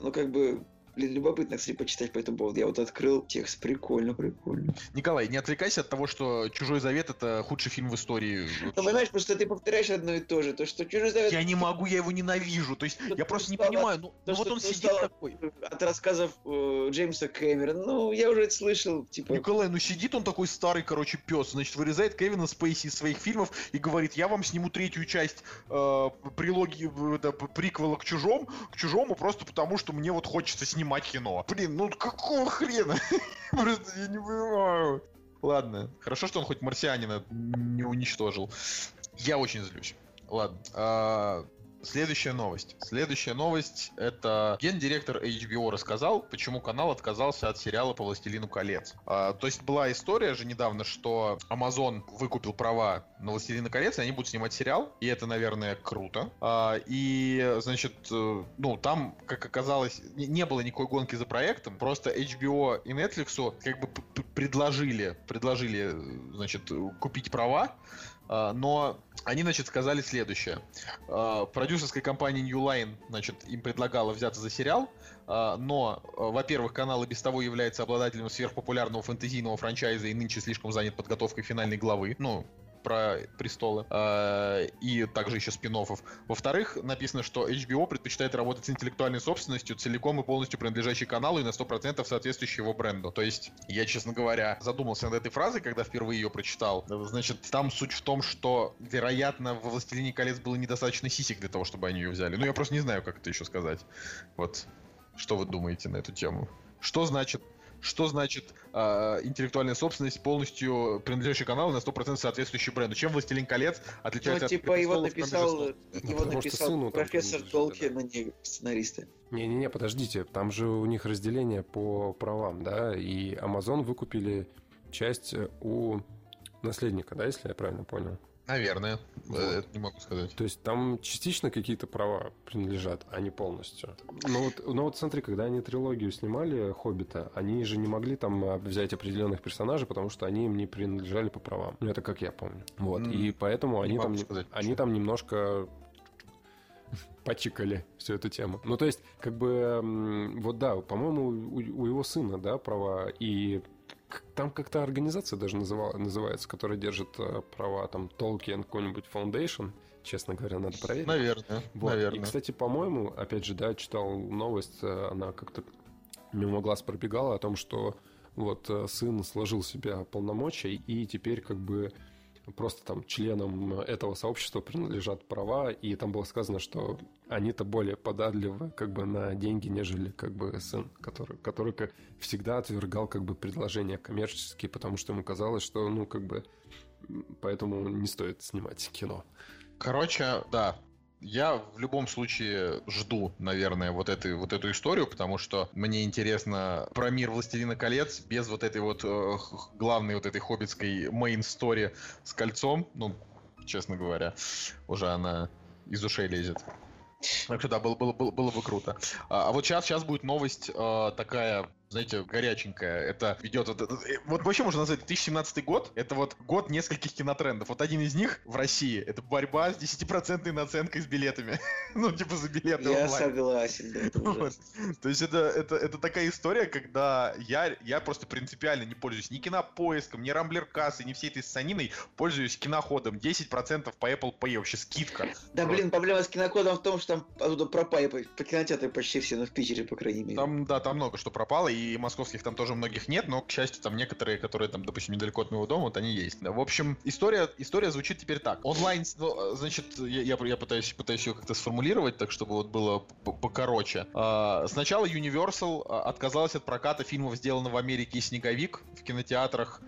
ну как бы, блин, любопытно, кстати, почитать по этому поводу. Я вот открыл текст, прикольно, прикольно. Николай, не отвлекайся от того, что «Чужой завет» — это худший фильм в истории. Ну, понимаешь, просто ты повторяешь одно и то же. То, что чужой завет... Я не могу, я его ненавижу. То есть, Что я ты просто не устала- понимаю, ну, то, ну вот он сидит такой. От рассказов э, Джеймса Кэмерона. Ну, я уже это слышал, типа... Николай, ну сидит он такой старый, короче, пес, значит, вырезает Кевина Спейси из своих фильмов и говорит, я вам сниму третью часть э, прилоги, э, да, приквела к чужому, к чужому, просто потому, что мне вот хочется снимать кино. Блин, ну какого хрена? Просто я не понимаю. Ладно, хорошо, что он хоть марсианина не уничтожил. Я очень злюсь. Ладно. Следующая новость. Следующая новость — это гендиректор HBO рассказал, почему канал отказался от сериала по «Властелину колец». А, то есть была история же недавно, что Amazon выкупил права на «Властелина колец», и они будут снимать сериал, и это, наверное, круто. А, и, значит, э, ну, там, как оказалось, не, было никакой гонки за проектом, просто HBO и Netflix как бы предложили, предложили, значит, купить права, но они, значит, сказали следующее. А, продюсерская компания New Line, значит, им предлагала взяться за сериал, а, но, во-первых, канал и без того является обладателем сверхпопулярного фэнтезийного франчайза и нынче слишком занят подготовкой финальной главы. Ну, про престолы э, и также еще спин -оффов. Во-вторых, написано, что HBO предпочитает работать с интеллектуальной собственностью, целиком и полностью принадлежащей каналу и на 100% соответствующей его бренду. То есть, я, честно говоря, задумался над этой фразой, когда впервые ее прочитал. Значит, там суть в том, что, вероятно, во «Властелине колец» было недостаточно сисек для того, чтобы они ее взяли. Ну, я просто не знаю, как это еще сказать. Вот. Что вы думаете на эту тему? Что значит что значит э, интеллектуальная собственность, полностью принадлежащий каналу на 100% соответствующий бренду. Чем «Властелин колец» отличается ну, типа от его написал, Ну, его потому что написал сыну там профессор принадлежит, Толкин, а не сценаристы. Не-не-не, подождите, там же у них разделение по правам, да, и Amazon выкупили часть у наследника, да, если я правильно понял. Наверное. Вот. Э, Это не могу сказать. То есть там частично какие-то права принадлежат, а не полностью. Ну вот, ну вот смотри, когда они трилогию снимали «Хоббита», они же не могли там а, взять определенных персонажей, потому что они им не принадлежали по правам. Ну это как я помню. Вот, М, и поэтому не они там, сказать, они почему. там немножко почикали всю эту тему. Ну, то есть, как бы, вот да, по-моему, у, у его сына, да, права, и там как-то организация даже называла, называется, которая держит э, права, там, Tolkien какой-нибудь Foundation, честно говоря, надо проверить. Наверное. Вот. Наверное. И, кстати, по-моему, опять же, да, читал новость, э, она как-то мимо глаз пробегала о том, что вот э, сын сложил себе полномочия, и теперь как бы просто там членам этого сообщества принадлежат права, и там было сказано, что они-то более податливы как бы на деньги, нежели как бы сын, который, который как всегда отвергал как бы предложения коммерческие, потому что ему казалось, что ну как бы поэтому не стоит снимать кино. Короче, да. Я в любом случае жду, наверное, вот, этой, вот эту историю, потому что мне интересно про мир Властелина колец без вот этой вот э, главной вот этой хоббитской мейн-стори с кольцом. Ну, честно говоря, уже она из ушей лезет. Так что да, было, было, было, было бы круто. А, а вот сейчас, сейчас будет новость э, такая, знаете, горяченькая. Это идет... Вот, э, вот вообще можно назвать 2017 год. Это вот год нескольких кинотрендов. Вот один из них в России — это борьба с 10% наценкой с билетами. ну, типа за билеты Я онлайн. согласен, да, это Вот. То есть это, это, это такая история, когда я, я просто принципиально не пользуюсь ни кинопоиском, ни рамблер-кассой, ни всей этой саниной, пользуюсь киноходом. 10% по Apple Pay, вообще скидка. Да, Просто. блин, проблема с кинокодом в том, что там оттуда пропали по, по кинотеатру почти все, ну в Питере, по крайней мере. Там, да, там много что пропало, и московских там тоже многих нет, но, к счастью, там некоторые, которые там, допустим, недалеко от моего дома, вот они есть. В общем, история, история звучит теперь так. Онлайн, ну, значит, я, я, я пытаюсь, пытаюсь ее как-то сформулировать, так чтобы вот было покороче. А, Сначала Universal а, отказалась от проката фильмов, сделанных в Америке и «Снеговик» в кинотеатрах,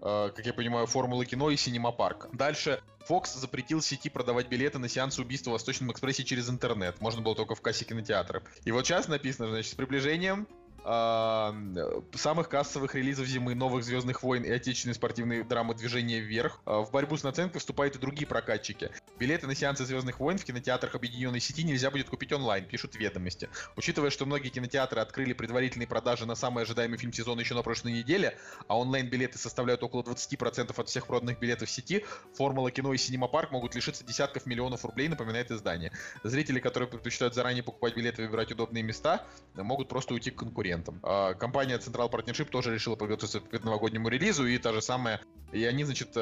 а, как я понимаю, «Формулы кино» и «Синема Парк». Дальше Fox запретил сети продавать билеты на сеансы убийства в Восточном экспрессе через интернет. Можно было только в кассе кинотеатра. И вот сейчас написано, значит, с приближением самых кассовых релизов зимы новых Звездных войн и отечественной спортивной драмы Движение вверх. А, В борьбу с наценкой вступают и другие прокатчики. Билеты на сеансы Звездных войн в кинотеатрах объединенной сети нельзя будет купить онлайн, пишут ведомости. Учитывая, что многие кинотеатры открыли предварительные продажи на самый ожидаемый фильм сезона еще на прошлой неделе, а онлайн-билеты составляют около 20% от всех проданных билетов в сети, Формула кино и Синема Парк могут лишиться десятков миллионов рублей, напоминает издание. Зрители, которые предпочитают заранее покупать билеты и выбирать удобные места, могут просто уйти к конкурентам. А, Компания Central Partnership тоже решила подготовиться к новогоднему релизу, и та же самая и они, значит, э,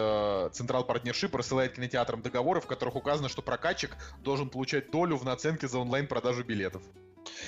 Central Partnership рассылает кинотеатрам договоры, в которых указано, что прокатчик должен получать долю в наценке за онлайн-продажу билетов.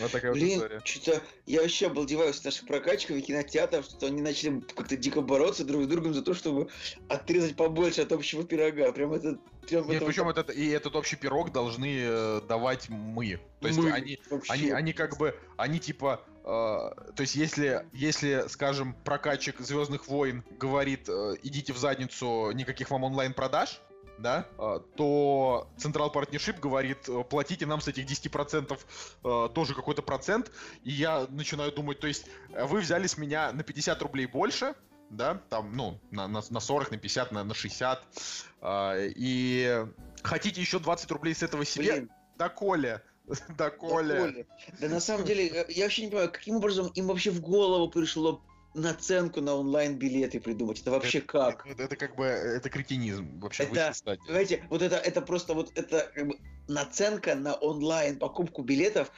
Вот такая вот Блин, история. что-то я вообще обалдеваюсь с наших прокачков и кинотеатров, что они начали как-то дико бороться друг с другом за то, чтобы отрезать побольше от общего пирога. Прям это... Прям Нет, это причем вот этот, и этот общий пирог должны э, давать мы. То есть мы они, вообще. Они, они как бы, они типа, то есть если, если, скажем, прокатчик Звездных войн говорит, э, идите в задницу, никаких вам онлайн-продаж, да, э, то Central Partnership говорит, э, платите нам с этих 10% э, тоже какой-то процент, и я начинаю думать, то есть вы взяли с меня на 50 рублей больше, да, там, ну, на, на, на 40, на 50, на, на 60, э, и хотите еще 20 рублей с этого себе, Блин, да Коля, да Коля. Да на самом деле, э, я вообще не понимаю, каким образом им вообще в голову пришло наценку на онлайн-билеты придумать? Это вообще как? Это, это как бы, это кретинизм вообще Это, стадии. Понимаете, вот это, это просто вот это как бы, наценка на онлайн покупку билетов,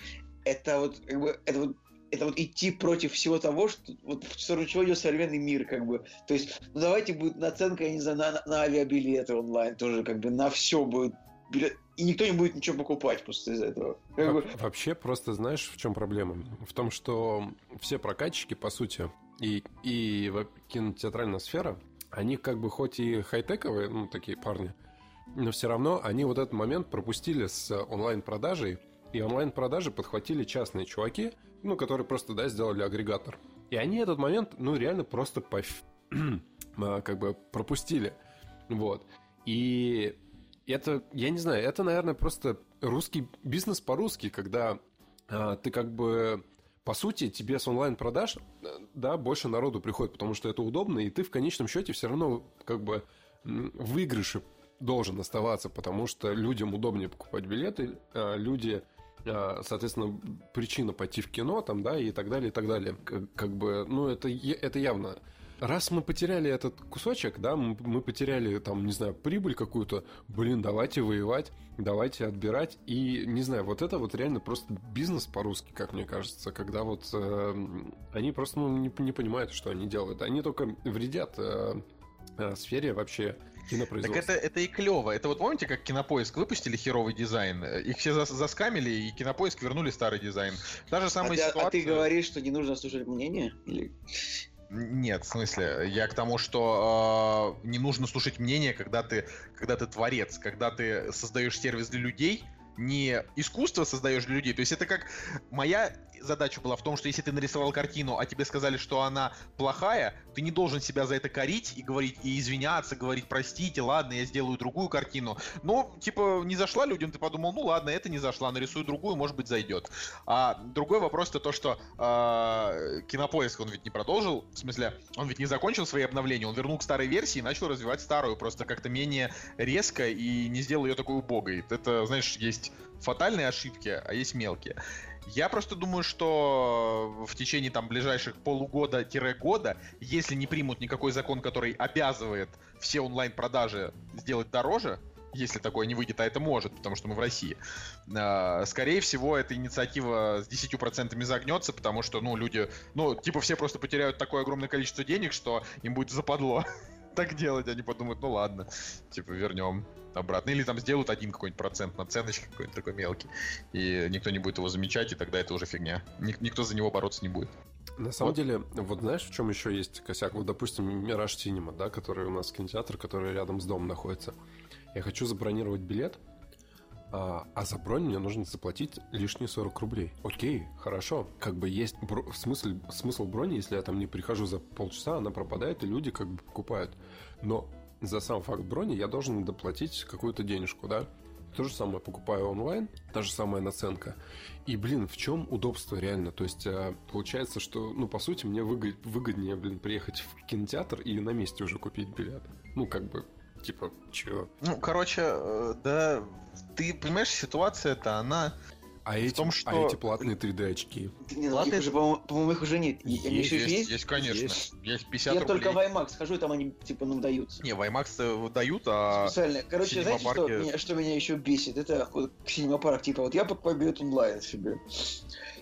это вот как бы это вот это вот идти против всего того, что вот в сторону чего идет современный мир, как бы. То есть, ну давайте будет наценка, я не знаю, на, на авиабилеты онлайн тоже, как бы на все будет билет. И никто не будет ничего покупать просто из этого. Во- Вообще, просто знаешь, в чем проблема? В том, что все прокатчики, по сути, и, и кинотеатральная сфера, они как бы хоть и хай-тековые, ну, такие парни, но все равно они вот этот момент пропустили с онлайн-продажей, и онлайн-продажи подхватили частные чуваки, ну, которые просто, да, сделали агрегатор. И они этот момент, ну, реально просто поф- а, как бы пропустили. Вот. И это, я не знаю, это, наверное, просто русский бизнес по-русски, когда а, ты как бы по сути, тебе с онлайн-продаж, э, да, больше народу приходит, потому что это удобно, и ты в конечном счете все равно как бы в выигрыше должен оставаться, потому что людям удобнее покупать билеты, а люди, а, соответственно, причина пойти в кино там, да, и так далее, и так далее. Как, как бы, ну, это, это явно. Раз мы потеряли этот кусочек, да, мы, мы потеряли там, не знаю, прибыль какую-то, блин, давайте воевать, давайте отбирать. И, не знаю, вот это вот реально просто бизнес по-русски, как мне кажется, когда вот э, они просто ну, не, не понимают, что они делают. Они только вредят э, э, сфере вообще Так кинопроизводства. это, это и клево. Это вот помните, как Кинопоиск выпустили херовый дизайн? Их все зас- заскамили, и Кинопоиск вернули старый дизайн. Та же а, самая ты, а ситуация... ты говоришь, что не нужно слушать мнение? Или... Нет, в смысле, я к тому, что э, не нужно слушать мнение, когда ты, когда ты творец, когда ты создаешь сервис для людей, не искусство создаешь для людей. То есть это как моя задача была в том, что если ты нарисовал картину, а тебе сказали, что она плохая, ты не должен себя за это корить и говорить и извиняться, говорить простите, ладно, я сделаю другую картину. Но типа не зашла людям, ты подумал, ну ладно, это не зашла, нарисую другую, может быть зайдет. А другой вопрос то то, что э, Кинопоиск он ведь не продолжил, в смысле, он ведь не закончил свои обновления, он вернул к старой версии и начал развивать старую, просто как-то менее резко и не сделал ее такой убогой. Это, знаешь, есть фатальные ошибки, а есть мелкие. Я просто думаю, что в течение там ближайших полугода-года, если не примут никакой закон, который обязывает все онлайн-продажи сделать дороже, если такое не выйдет, а это может, потому что мы в России, э, скорее всего, эта инициатива с 10% загнется, потому что, ну, люди, ну, типа все просто потеряют такое огромное количество денег, что им будет западло так делать, они подумают, ну ладно, типа вернем обратно. Или там сделают один какой-нибудь процент наценочки какой-нибудь такой мелкий, и никто не будет его замечать, и тогда это уже фигня. Ник- никто за него бороться не будет. На самом Вот. деле, вот знаешь, в чем еще есть косяк? Вот, допустим, Мираж Синема, да, который у нас кинотеатр, который рядом с домом находится. Я хочу забронировать билет, а, а за бронь мне нужно заплатить лишние 40 рублей. Окей, хорошо. Как бы есть бро- смысл, смысл брони, если я там не прихожу за полчаса, она пропадает, и люди как бы покупают. Но за сам факт брони я должен доплатить какую-то денежку, да? То же самое покупаю онлайн, та же самая наценка. И, блин, в чем удобство реально? То есть, а, получается, что, ну, по сути, мне выгод- выгоднее, блин, приехать в кинотеатр и на месте уже купить билет. Ну, как бы, типа, чё? Ну, короче, э, да, ты понимаешь, ситуация-то, она... А эти, том, а что- эти платные 3D-очки? Не, ну, их уже, по-моему, по-моему, их уже нет. Есть, еще есть, есть? есть, конечно. Есть. Есть, 50 Я рублей. только в IMAX хожу, и там они, типа, ну, даются. Не, в IMAX дают, а... Специально. Короче, в знаете, что синемапарке- меня, что меня еще бесит? Это вот синемапарк, типа, вот я покупаю билет онлайн себе.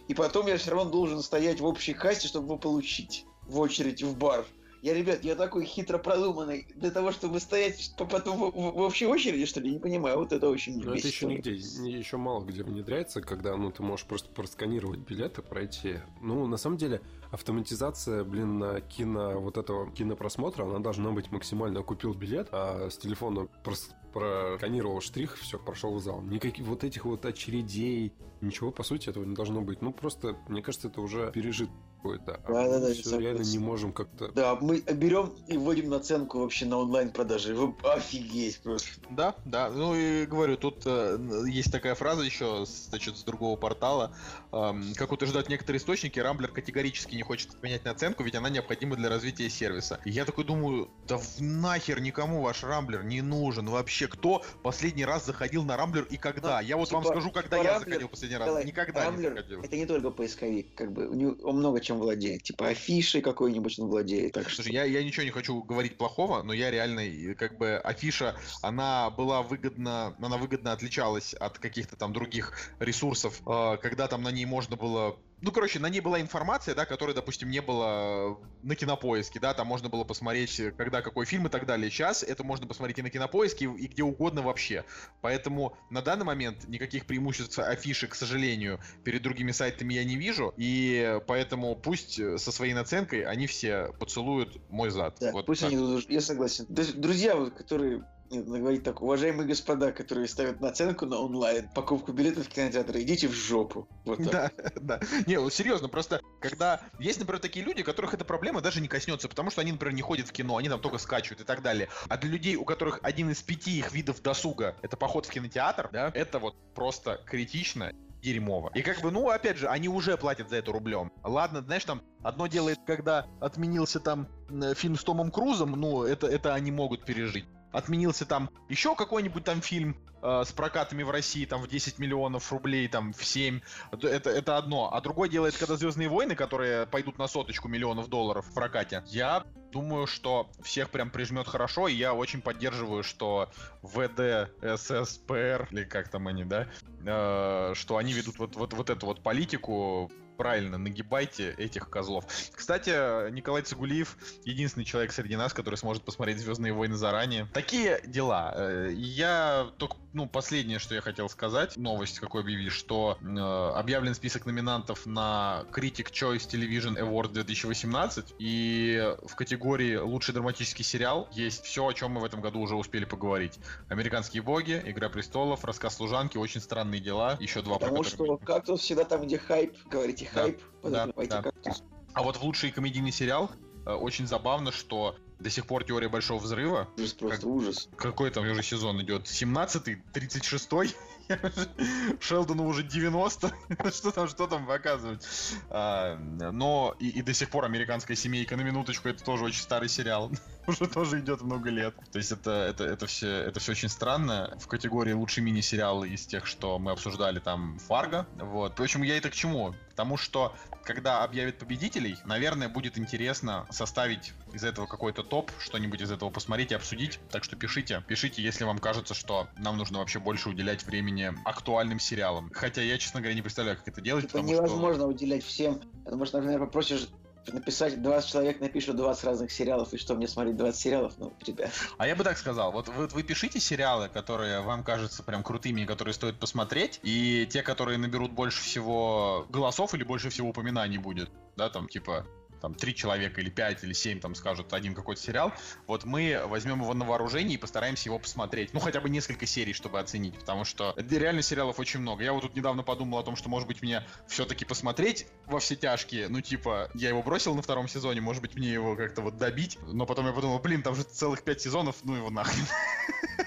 И потом я все равно должен стоять в общей кассе, чтобы его получить. В очередь в бар. Я, ребят, я такой хитро продуманный для того, чтобы стоять по- потом в, в- в общей очереди, что ли? Не понимаю, вот это очень Но это еще нигде, еще мало где внедряется, когда, ну, ты можешь просто просканировать билеты, пройти. Ну, на самом деле, автоматизация, блин, на кино, вот этого кинопросмотра, она должна быть максимально. Купил билет, а с телефона прос- просканировал штрих, все, прошел в зал. Никаких вот этих вот очередей, ничего, по сути, этого не должно быть. Ну, просто, мне кажется, это уже пережит какой-то. А Да-да-да, мы я всё реально не согласен. можем как-то... Да, мы берем и вводим наценку вообще на онлайн-продажи. Вы офигеть просто. Да, да. Ну и говорю, тут э, есть такая фраза еще, с- значит, с другого портала. Эм, как утверждают некоторые источники, Рамблер категорически не хочет отменять наценку, ведь она необходима для развития сервиса. И я такой думаю, да в нахер никому ваш Рамблер не нужен вообще. Кто последний раз заходил на Рамблер и когда? Ну, я вот вам типа, скажу, когда типа я Рамблер- заходил последний раз. Николай, Никогда Рамблер не заходил. Это не только поисковик, как бы у него он много чем чем владеет. Типа афишей какой-нибудь он владеет. Так что... Слушай, я, я ничего не хочу говорить плохого, но я реально, как бы, афиша, она была выгодна, она выгодно отличалась от каких-то там других ресурсов, э, когда там на ней можно было ну, короче, на ней была информация, да, которой, допустим, не было на кинопоиске, да, там можно было посмотреть, когда какой фильм и так далее. Сейчас это можно посмотреть и на кинопоиске, и где угодно вообще. Поэтому на данный момент никаких преимуществ афиши, к сожалению, перед другими сайтами я не вижу. И поэтому пусть со своей наценкой они все поцелуют мой зад. Да, вот пусть так. они, я согласен. Друзья, вот, которые надо так, уважаемые господа, которые ставят наценку на онлайн, покупку билетов в кинотеатр, идите в жопу. Вот так. Да, да. Не, вот серьезно, просто когда есть, например, такие люди, которых эта проблема даже не коснется, потому что они, например, не ходят в кино, они там только скачивают и так далее. А для людей, у которых один из пяти их видов досуга это поход в кинотеатр, да, это вот просто критично дерьмово. И как бы, ну, опять же, они уже платят за это рублем. Ладно, знаешь, там, одно дело, когда отменился там э, фильм с Томом Крузом, ну, это, это они могут пережить. Отменился там еще какой-нибудь там фильм э, с прокатами в России там в 10 миллионов рублей, там в 7. Это, это одно. А другое дело, это когда Звездные войны, которые пойдут на соточку миллионов долларов в прокате. Я думаю, что всех прям прижмет хорошо, и я очень поддерживаю, что ВД, ССПР, или как там они, да, э, что они ведут вот, вот, вот эту вот политику правильно, нагибайте этих козлов. Кстати, Николай Цигулиев единственный человек среди нас, который сможет посмотреть Звездные войны заранее. Такие дела. Э, Я только, ну, последнее, что я хотел сказать, новость какой объявили, что э, объявлен список номинантов на Critic Choice Television Award 2018, и в категории лучший драматический сериал есть все, о чем мы в этом году уже успели поговорить. Американские боги, Игра престолов, Рассказ служанки, очень странные дела, еще два про Потому которые- что кактус всегда там, где хайп, говорите Да, хайп, да, подавайте да. кактус. А вот в лучший комедийный сериал э, очень забавно, что до сих пор теория большого взрыва. Ужас, просто ужас. Какой там уже сезон идет? 17-й, 36-й? Шелдону уже 90. что там, что там показывать? А, но и, и до сих пор американская семейка на минуточку, это тоже очень старый сериал. уже тоже идет много лет. То есть это, это, это, все, это все очень странно. В категории лучший мини-сериал из тех, что мы обсуждали, там Фарго. Вот. Почему я это к чему? Потому что, когда объявят победителей, наверное, будет интересно составить из этого какой-то топ, что-нибудь из этого посмотреть и обсудить. Так что пишите. Пишите, если вам кажется, что нам нужно вообще больше уделять времени актуальным сериалам. Хотя я, честно говоря, не представляю, как это делать, Это потому что... невозможно уделять всем. Потому что, например, попросишь написать 20 человек напишут 20 разных сериалов, и что мне смотреть 20 сериалов? Ну, ребят. А я бы так сказал, вот вы, вы пишите сериалы, которые вам кажутся прям крутыми, которые стоит посмотреть, и те, которые наберут больше всего голосов или больше всего упоминаний будет, да, там, типа, там, три человека или пять или семь там скажут один какой-то сериал, вот мы возьмем его на вооружение и постараемся его посмотреть. Ну, хотя бы несколько серий, чтобы оценить, потому что реально сериалов очень много. Я вот тут недавно подумал о том, что, может быть, мне все-таки посмотреть во все тяжкие, ну, типа, я его бросил на втором сезоне, может быть, мне его как-то вот добить, но потом я подумал, блин, там же целых пять сезонов, ну его нахрен.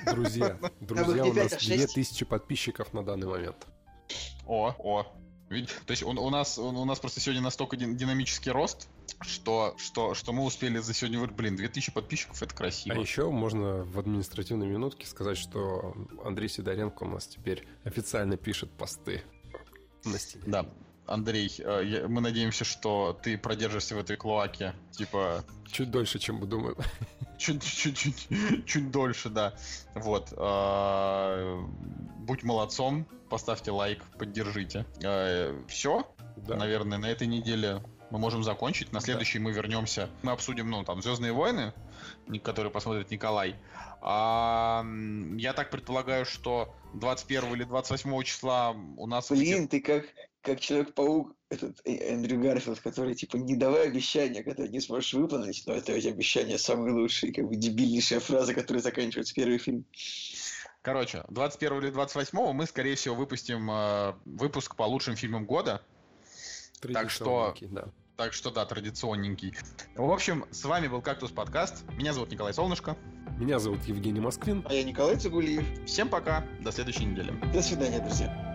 Друзья, друзья, у нас а шесть. 2000 подписчиков на данный момент. О, о. То есть он, у, нас, он- у нас просто сегодня настолько дин- динамический рост, что, что, что мы успели за сегодня... Блин, 2000 подписчиков, это красиво. А еще можно в административной минутке сказать, что Андрей Сидоренко у нас теперь официально пишет посты на стене. Да, Андрей, э, мы надеемся, что ты продержишься в этой клоаке, типа, Чуть дольше, чем мы думаем. чуть, чуть, дольше, да. Вот. э, Будь молодцом, поставьте лайк, поддержите. Все, Да. наверное, на этой неделе мы можем закончить. На следующей мы вернемся. Мы обсудим, ну, там, Звездные войны, которые посмотрит Николай. А, я так предполагаю, что 21 или 28 числа у нас... Блин, ты как, как Человек-паук, этот э, Эндрю Гарфилд, который, типа, не давай обещания, которые не сможешь выполнить, но это эти обещания самые лучшие, как бы дебильнейшая фраза, которая заканчивается первый фильм. Короче, 21 или 28 мы, скорее всего, выпустим э, выпуск по лучшим фильмам года. Так что- да. Так что да, традиционненький. В общем, с вами был Кактус Подкаст. Меня зовут Николай Солнышко. Меня зовут Евгений Москвин. А я Николай Цигулиев. Всем пока. До следующей недели. До свидания, друзья.